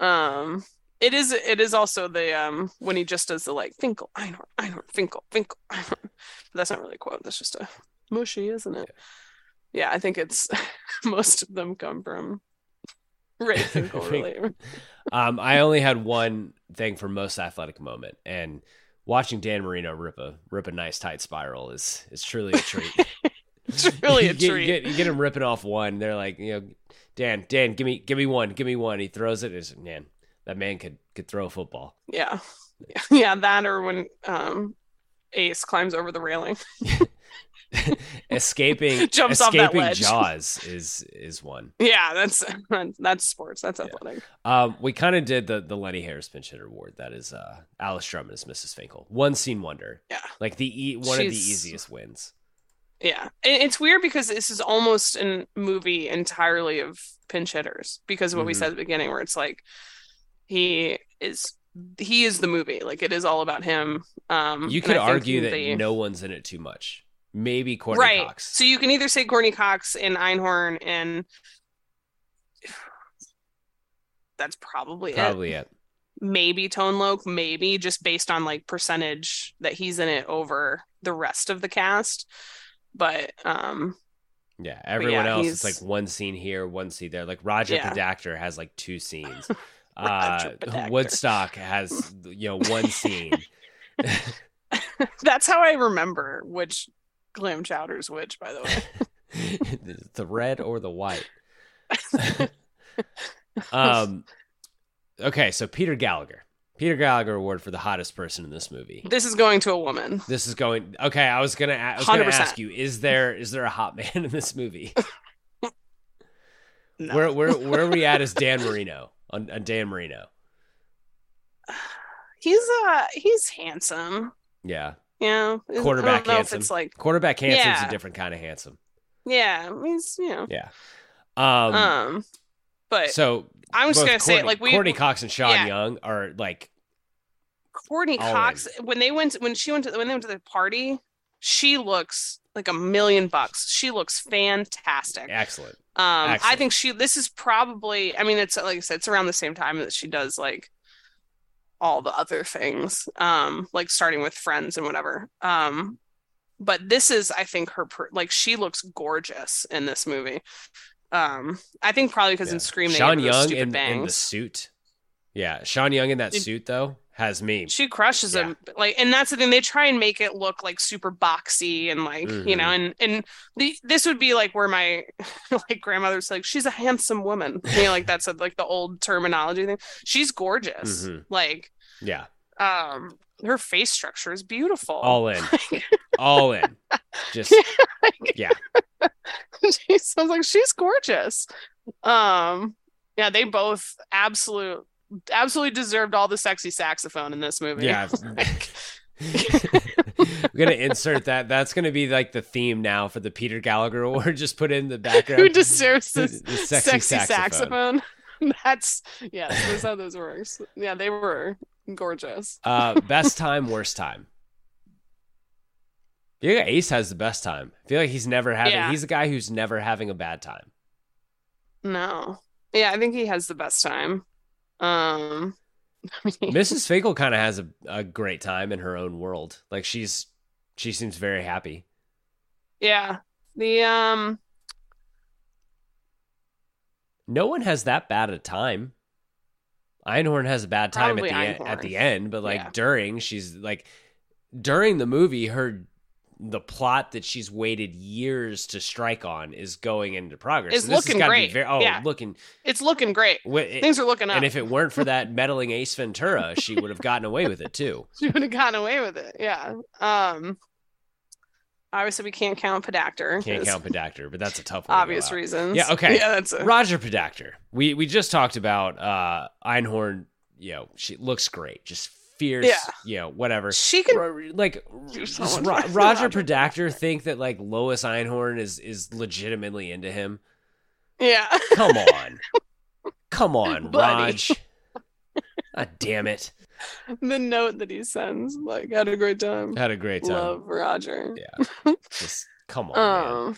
Um, it is it is also the um when he just does the like Finkel, Einhorn, Einhorn, Finkel, Finkel, Einhorn. That's not really a quote. That's just a mushy, isn't it? Yeah, I think it's most of them come from Ray Finkel really. Um, I only had one thing for most athletic moment, and watching Dan Marino rip a rip a nice tight spiral is is truly a treat. It's really a get, treat. You get, you get him ripping off one. They're like, you know, Dan, Dan, give me give me one, give me one. He throws it. It's man, that man could could throw a football. Yeah. Yeah, that or when um Ace climbs over the railing. Escaping Jumps off that escaping ledge. Jaws is is one. Yeah, that's that's sports. That's athletic. Um, we kind of did the the Lenny Harris pinch hitter award. That is uh, Alice Drummond as Mrs. Finkel. One scene wonder. Yeah, like the e- one of the easiest wins. Yeah. It's weird because this is almost a movie entirely of pinch hitters because of what we Mhm. said at the beginning where it's like he is he is the movie. Like it is all about him. Um You could argue that the- no one's in it too much. Maybe Courteney right. Cox. So you can either say Courteney Cox and Einhorn and that's probably, it. Probably it. maybe Tone Loc, maybe just based on like percentage that he's in it over the rest of the cast. But um Yeah, everyone yeah, else it's like one scene here, one scene there. Like Roger Yeah. the Actor has like two scenes. uh, Woodstock has you know one scene. that's how I remember which clam chowder's which, by the way. the red or the white. um. Okay, so Peter Gallagher. Peter Gallagher award for the hottest person in this movie. This is going to a woman. This is going okay. I was gonna. a- I was gonna ask you: Is there is there a hot man in this movie? Where where where are we at as Dan Marino on, on Dan Marino? He's uh he's handsome. Yeah, Yeah. I quarterback don't know handsome. If it's like quarterback handsome's Yeah. a different kind of handsome. yeah, he's you know. Yeah. Um. Um, but so I'm just gonna say it, like, we- Courteney Cox and Sean yeah. Young are like Courteney Cox when they went when she went to when they went to the party, she looks like a million bucks. She looks fantastic. excellent. Um, I think she. This is probably. I mean, it's like I said, it's around the same time that she does like all the other things. Um, like starting with Friends and whatever. Um, but this is, I think, her per- like she looks gorgeous in this movie. Um, I think probably because in Scream they Sean Young stupid in, in the suit. Yeah, Sean Young in that It- suit though has me. She crushes him. Like, and that's the thing. They try and make it look like super boxy and like, you know, and and the this would be like where my like grandmother's like, she's a handsome woman. You know, like that's a, like the old terminology thing. She's gorgeous. Mhm. Like, Yeah, um, her face structure is beautiful. all in, all in. Just yeah. she sounds like she's gorgeous. Um, yeah, they both absolute absolutely deserved all the sexy saxophone in this movie. Yeah. Like, We're gonna insert that. That's gonna be like the theme now for the Peter Gallagher Award. Just put in the background. who deserves The- this the sexy, sexy saxophone? That's yeah, that's how those works. Yeah, they were gorgeous. Uh, best time, worst time. Yeah, Ace has the best time. I feel like he's never having. Yeah. He's a guy who's never having a bad time. No, yeah, I think he has the best time. Um, Mrs. Finkel kind of has a, a great time in her own world. Like she's she seems very happy. yeah, the um, No one has that bad a time. Einhorn has a bad time at the at the end, but like Yeah. during, she's like during the movie, her the plot that she's waited years to strike on is going into progress. It's So this has looking be great. very- oh, Yeah. looking. It's looking great. It- Things are looking up. And if it weren't for that meddling Ace Ventura, she would have gotten away with it too. she would have gotten away with it. Yeah. Um. Obviously, we can't count Podacter. Can't count Podacter, but that's a tough one. Obvious out. reasons. Yeah. Okay. Yeah, that's a- Roger Podacter. We we just talked about uh Einhorn. You know, she looks great, just fierce. Yeah. You know, whatever. She can Ro- like so Ro- Roger Podacter think that like Lois Einhorn is is legitimately into him. Yeah. Come on, come on, Buddy. Raj. God damn it! the note that he sends, like, had a great time. Had a great time. Love Roger. Yeah. Just come on. man. Um.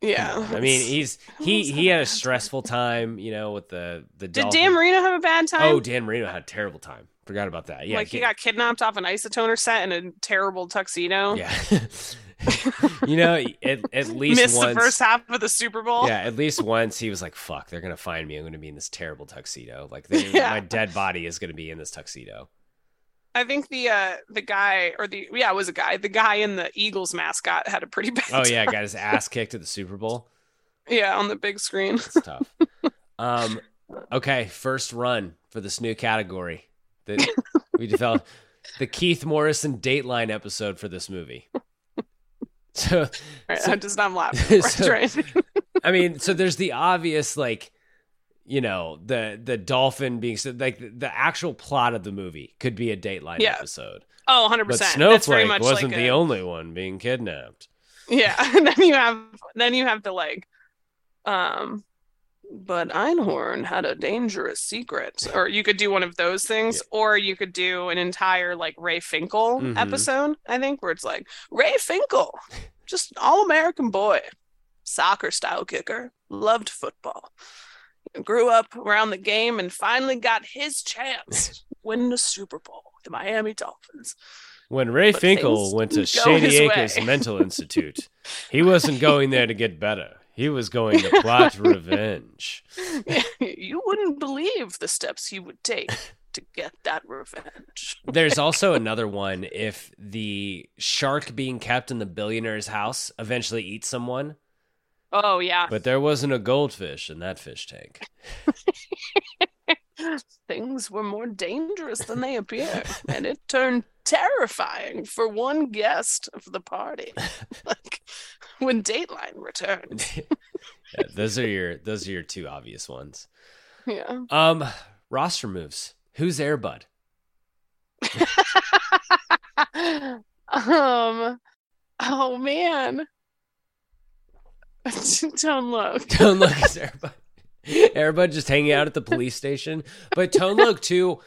Yeah. On. I mean, he's he he had a stressful time, you know, with the the. Did dolphin- Dan Marino have a bad time? Oh, Dan Marino had a terrible time. Forgot about that. Yeah, like he get- got kidnapped off an isotoner set in a terrible tuxedo. Yeah. you know, at, at least missed once, the first half of the Super Bowl. Yeah, at least once he was like, "Fuck, they're gonna find me. I'm gonna be in this terrible tuxedo. Like, they, Yeah. my dead body is gonna be in this tuxedo." I think the uh the guy or the yeah it was a guy the guy in the Eagles mascot had a pretty bad. Oh yeah, time. got his ass kicked at the Super Bowl. yeah on the big screen. It's tough. Um, okay, first run for this new category that we developed the Keith Morrison Dateline episode for this movie. So, right, so- I'm just not laughing. so- right. I mean, so there's the obvious like, you know, the the dolphin being so like the, actual plot of the movie could be a Dateline Yeah. episode. Oh, 100 But percent. Snowflake much wasn't like the a- only one being kidnapped. Yeah, and then you have then you have the like, um, but Einhorn had a dangerous secret, or you could do one of those things, or you could do an entire like Ray Finkel Mhm. episode. I think where it's like Ray Finkel, just all American boy, soccer style kicker, loved football, grew up around the game, and finally got his chance win the Super Bowl. The Miami Dolphins. When Ray But Finkel went to didn't go his Shady Acres. Mental Institute, he wasn't going there to get better. He was going to plot revenge. you wouldn't believe the steps he would take to get that revenge. There's also another one if the shark being kept in the billionaire's house eventually eats someone, Oh yeah. but there wasn't a goldfish in that fish tank. Things were more dangerous than they appeared, and it turned terrifying for one guest of the party. like when Dateline returned. Yeah, those are your those are your two obvious ones. Yeah. Um, roster moves. Who's Airbud? um oh man. Don't look. Tone Loc is Airbud. Airbud just hanging out at the police station. But Tone Loc too.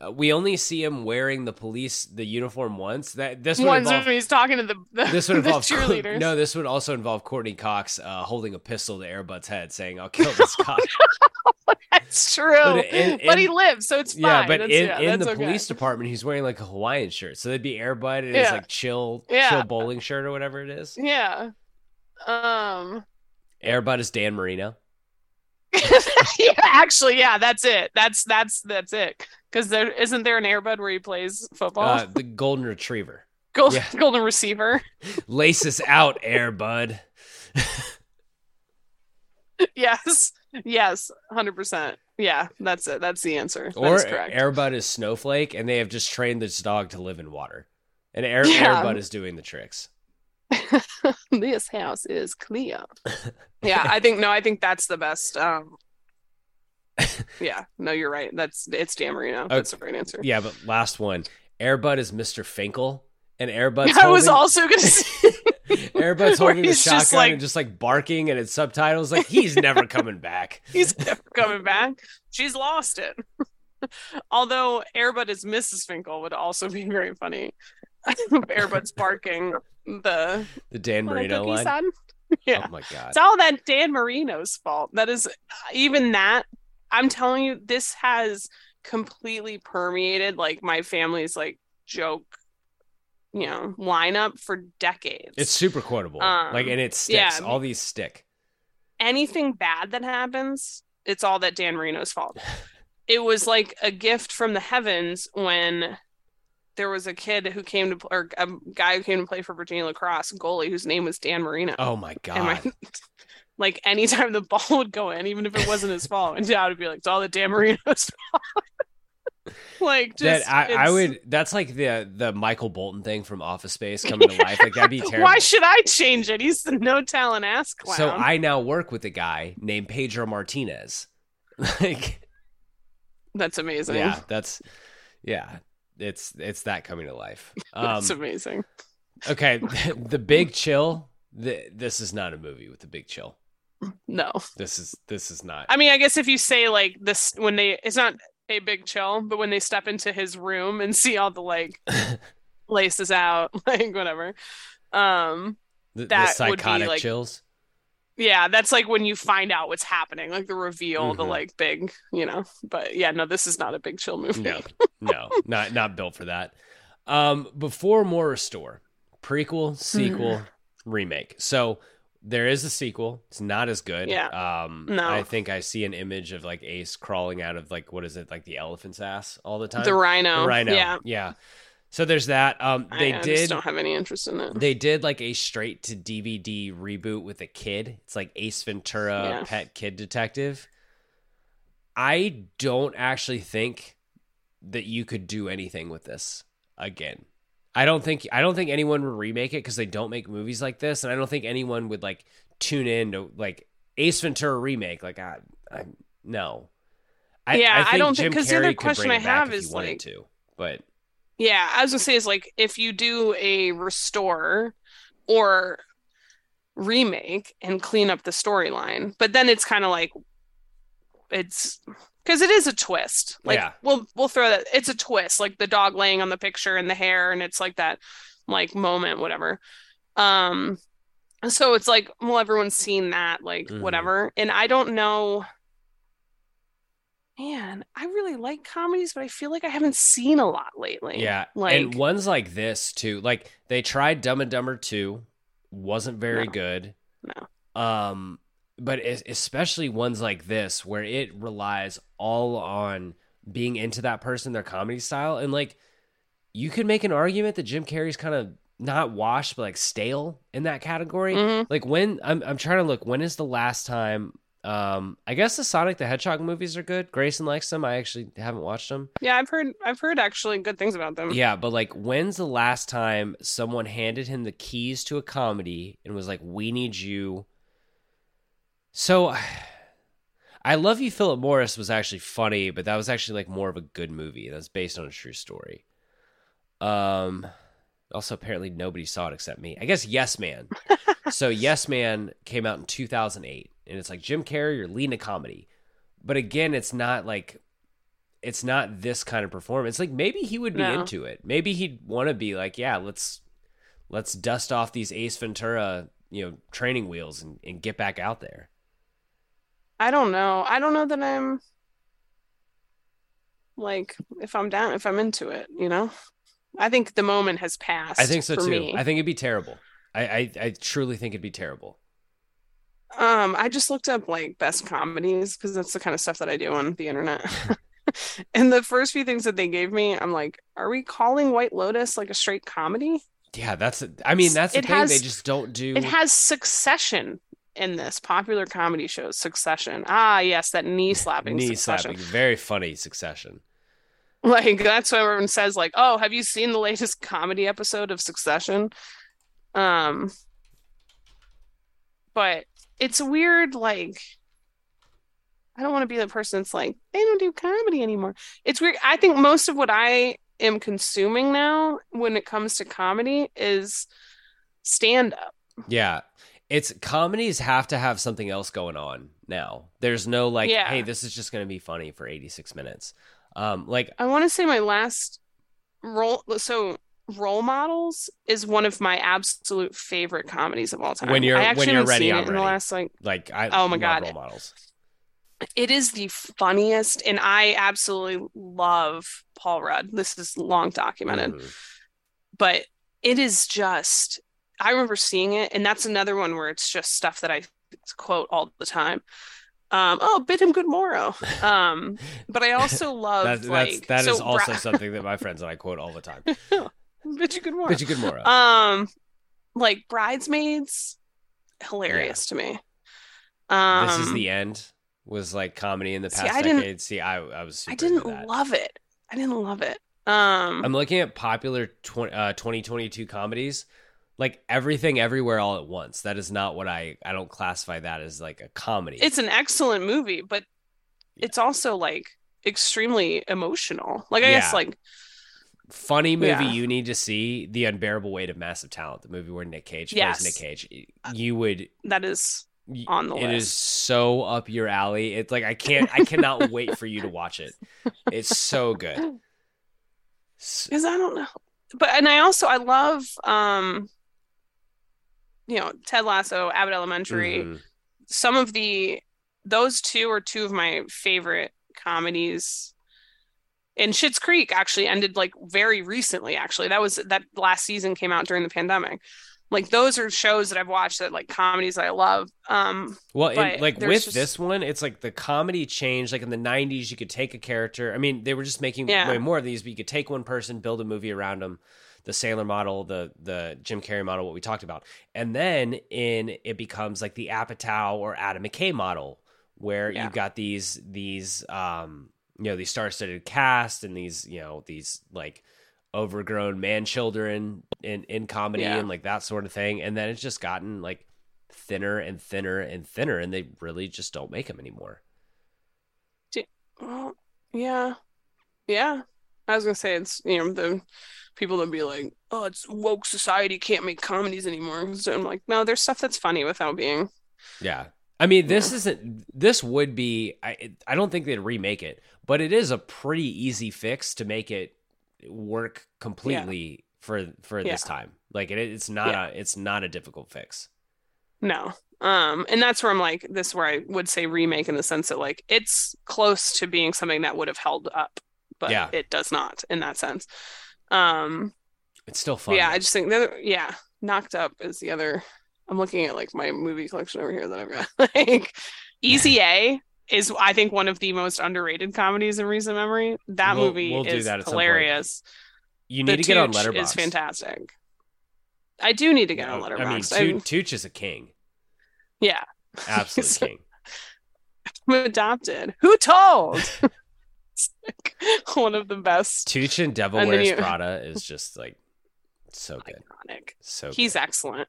Uh, we only see him wearing the police the uniform once. That this would Ones involve when he's talking to the, the this would the involve cheerleaders. no. This would also involve Courteney Cox uh, holding a pistol to Airbud's head, saying, "I'll kill this cop." That's true. But But, in- he lives, so it's fine. yeah, but That's- in, yeah, in the okay. police department, he's wearing like a Hawaiian shirt, so that'd be Airbud in his like chill, Yeah. chill bowling shirt or whatever it is. Yeah. Um Airbud is Dan Marino. yeah, actually, yeah, that's it. That's that's that's it. Because there isn't there an Airbud where he plays football? Uh, the golden retriever. Gold, yeah. Golden receiver. Laces out, Airbud. yes. Yes. Hundred percent. Yeah, that's it. That's the answer. That Or is correct. Airbud is Snowflake, and they have just trained this dog to live in water. And Air, Yeah. Airbud is doing the tricks. this house is clear. yeah, I think no, I think that's the best. Um Yeah, no, you're right. That's it's Dan Marino. That's the right answer. Yeah, but last one. Airbud is Mr. Finkel, and Airbud's I was also gonna say Airbud's holding the shotgun just like- and just like barking, and its subtitles like he's never coming back. He's never coming back. She's lost it. Although Airbud is Mrs. Finkel would also be very funny. Airbud's barking the The Dan Marino line. son?" Yeah. Oh my god. It's all that Dan Marino's fault. That is even that. I'm telling you, this has completely permeated like my family's like joke, you know, lineup for decades. It's super quotable. Um, like and it sticks. yeah. All these stick. anything bad that happens, it's all that Dan Marino's fault. it was like a gift from the heavens when there was a kid who came to or a guy who came to play for Virginia lacrosse goalie whose name was Dan Marino. Oh my And my- god. like anytime the ball would go in, even if it wasn't his fault, and dad would be like, "It's all the Dan Marino's fault." like just that I, I would that's like the the Michael Bolton thing from Office Space coming to life. Like that'd be terrible. Why should I change it? He's the no talent ass clown. So I now work with a guy named Pedro Martinez. Like That's amazing. yeah, that's yeah, it's it's that coming to life. Um That's amazing. okay, the big chill. The, this is not a movie with the big chill. No. This is this is not. I mean, I guess if you say like this when they it's not a big chill, but when they step into his room and see all the like laces out, like whatever. Um the, the that would be, psychotic like- chills. Yeah, that's like when you find out what's happening, like the reveal, the Mhm. like big, you know. But yeah, no, this is not a big chill movie. No, no, not not built for that. Um, before more restore, prequel, sequel, remake. So there is a sequel. It's not as good. Yeah. Um, No. I think I see an image of like Ace crawling out of like what is it like the elephant's ass all the time. The rhino, The rhino. yeah. Yeah. So there's that. Um, they I, I did. just don't have any interest in that. They did like a straight to DVD reboot with a kid. It's like Ace Ventura, Yeah. Pet Kid Detective. I don't actually think that you could do anything with this again. I don't think I don't think anyone would remake it because they don't make movies like this, and I don't think anyone would like tune in to like Ace Ventura remake. Like I, I no. I, Yeah, I think don't think- because the other question I have is, like- to, but Yeah, I was gonna say is like if you do a restore or remake and clean up the storyline, but then it's kind of like it's because it is a twist. Like Yeah. we'll we'll throw that. It's a twist, like the dog laying on the picture and the hair, and it's like that like moment, whatever. Um, so it's like well, everyone's seen that, like Mhm. whatever, and I don't know. Man, I really like comedies, but I feel like I haven't seen a lot lately. Yeah, like and ones like this too. Like they tried Dumb and Dumber two, wasn't very No. good. No. Um, but especially ones like this where it relies all on being into that person, their comedy style, and like you could make an argument that Jim Carrey's kind of not washed, but like stale in that category. Mhm. Like when I'm I'm trying to look, when is the last time? Um, I guess the Sonic the Hedgehog movies are good. Grayson likes them. I actually haven't watched them. Yeah, I've heard I've heard actually good things about them. Yeah, but like, when's the last time someone handed him the keys to a comedy and was like, "We need you"? So, I love you, Philip Morris was actually funny, but that was actually like more of a good movie. That's based on a true story. Um, also apparently nobody saw it except me. I guess Yes Man. so Yes Man came out in 2008, and it's like Jim Carrey, you're leading a comedy, but again, it's not like it's not this kind of performance. Like maybe he would be No. into it. Maybe he'd want to be like, yeah, let's let's dust off these Ace Ventura, you know, training wheels and, and get back out there. I don't know. I don't know that I'm like if I'm down, if I'm into it, you know? I think the moment has passed I think so too. me. I think it'd be terrible. I, I I truly think it'd be terrible. Um, I just looked up like best comedies because that's the kind of stuff that I do on the internet. And the first few things that they gave me, I'm like, are we calling White Lotus like a straight comedy? Yeah, that's. I mean, that's the It thing. has- they just don't do. It has Succession in this popular comedy show, Succession. Ah, yes, that knee slapping knee Succession. slapping. Very funny. Succession. Like that's what everyone says. Like, oh, have you seen the latest comedy episode of Succession? Um, but it's weird. Like, I don't want to be the person that's like they don't do comedy anymore. It's weird. I think most of what I am consuming now, when it comes to comedy, is stand up. Yeah. It's comedies have to have something else going on now. There's no like, Yeah. hey, this is just going to be funny for 86 minutes. Um, like I want to say my last role. So. Role Models is one of my absolute favorite comedies of all time. when you're when you're ready, I'm in ready. the last like like I Oh my God. role models. it is the funniest and i absolutely love paul rudd this is long documented Mhm. but it is just i remember seeing it and that's another one where it's just stuff that i quote all the time Um, oh, bid him good morrow. Um, but I also love That's, like that so is also Bra- something that my friends and I quote all the time. bid you good morrow. Bid you good morrow. Um, like bridesmaids, hilarious to me. Um, this is the end. Was like comedy in the See, past I didn't- decade. See, I I was. Super I didn't love it. I didn't love it. Um, I'm looking at popular 20, uh, 2022 comedies, like everything, everywhere, all at once. That is not what I. I don't classify that as like a comedy. it's an excellent movie, but it's also like extremely emotional. Like I guess like funny movie Yeah. you need to see. The unbearable weight of massive talent, the movie where Nick Cage Yes. plays Nick Cage. You would. that is on the list. It is so up your alley. It's like I can't. I cannot wait for you to watch it. It's so good. because I don't know. But and I also I love um you know Ted Lasso, Abbott Elementary. Mhm. Some of the those two are two of my favorite comedies. And Schitt's Creek actually ended like very recently. Actually, that was that last season came out during the pandemic. Like those are shows that I've watched that like comedies that I love. Um, Well, and, like with just- this one, it's like the comedy changed. Like in the '90s, you could take a character. I mean, they were just making Yeah. way more of these, but you could take one person, build a movie around them. The Sandler model, the the Jim Carrey model, what we talked about, and then in it becomes like the Apatow or Adam McKay model, where Yeah. you've got these these um you know these star-studded cast and these you know these like overgrown man children in in comedy Yeah. and like that sort of thing, and then it's just gotten like thinner and thinner and thinner, and they really just don't make them anymore. Well, yeah, yeah. I was gonna say it's you know the people that be like, oh, it's woke society can't make comedies anymore. So I'm like, no, there's stuff that's funny without being. Yeah. I mean, this isn't. This would be. I. I don't think they'd remake it, but it is a pretty easy fix to make it work completely for for this time. Like it, it's not Yeah. a. It's not a difficult fix. No. Um, and that's where I'm like, this is where I would say remake in the sense that like it's close to being something that would have held up, but Yeah. it does not in that sense. Um, It's still fun. yeah. I just think that yeah, Knocked Up is the other. I'm looking at like my movie collection over here that I've got. like Easy A is I think one of the most underrated comedies in recent memory. That We'll- movie we'll is that at some point. hilarious. you The need to get on Tooch Letterboxd. Is fantastic. I do need to get on I mean. Tooch, Tooch is a king. yeah, Absolute king. I'm adopted. Who told? It's like one of the best. Tooch and Devil And Wears you- Prada is just like so good. Iconic. So He's excellent.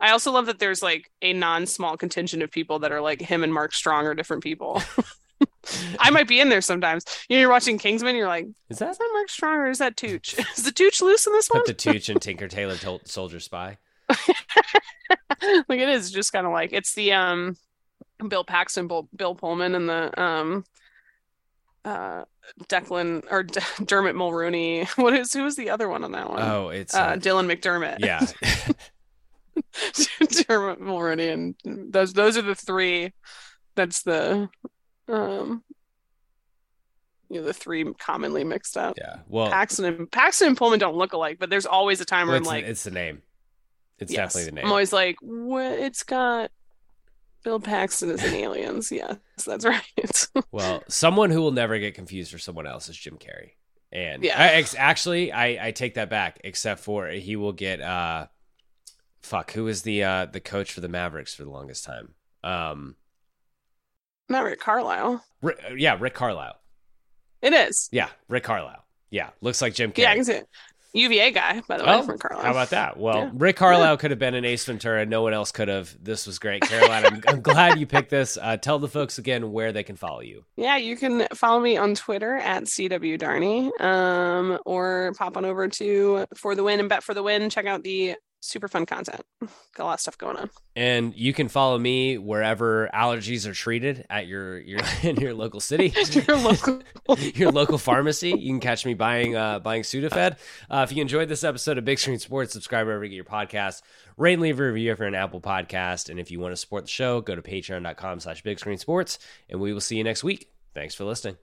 I also love that there's like a non-small contingent of people that are like him and Mark Strong are different people. I might be in there sometimes. You know, you're watching Kingsman, you're like, Is that is that Mark Strong or is that Tooch? Is the Tooch loose in this one? put the Tooch and Tinker Tailor Tol- Soldier Spy? like it is just kind of like it's the um Bill Paxton, Bill, Bill Pullman, and the um uh Declan or D- Dermot Mulroney. What is who was the other one on that one? Oh, it's uh, uh, Dylan McDermott. yeah. Dermot Mulroney, and those those are the three. That's the um you know the three commonly mixed up. Yeah. Well, Paxton and Paxton and Pullman don't look alike, but there's always a time where I'm like, it's the name. It's yes. definitely the name. I'm always like, what? It's got Bill Paxton as an aliens. Yes, that's right. Well, someone who will never get confused for someone else is Jim Carrey. And Yeah. I, ex- actually, I, I take that back, except for he will get uh, fuck, who was the uh the coach for the Mavericks for the longest time? Um, Not Rick Carlisle. Rick, yeah, Rick Carlisle. It is. Yeah, Rick Carlisle. Yeah, looks like Jim Carrey. Yeah, I can see it. UVA guy, by the way, Oh, from Carlisle. how about that? Well, Yeah. Rick Carlisle could have been an Ace Ventura. No one else could have. This was great, Caroline. I'm, I'm glad you picked this. Uh, tell the folks again where they can follow you. Yeah, you can follow me on Twitter at CW Darney, um, or pop on over to For the Win and Bet for the Win. Check out the super fun content. Got a lot of stuff going on. And you can follow me wherever allergies are treated at your your in your local city, Your local, your local pharmacy. You can catch me buying uh, buying Sudafed. Uh, if you enjoyed this episode of Big Screen Sports, subscribe wherever you get your podcast. Rate and leave a review if you're an Apple podcast. And if you want to support the show, go to patreon.com slash big screen sports. And we will see you next week. Thanks for listening.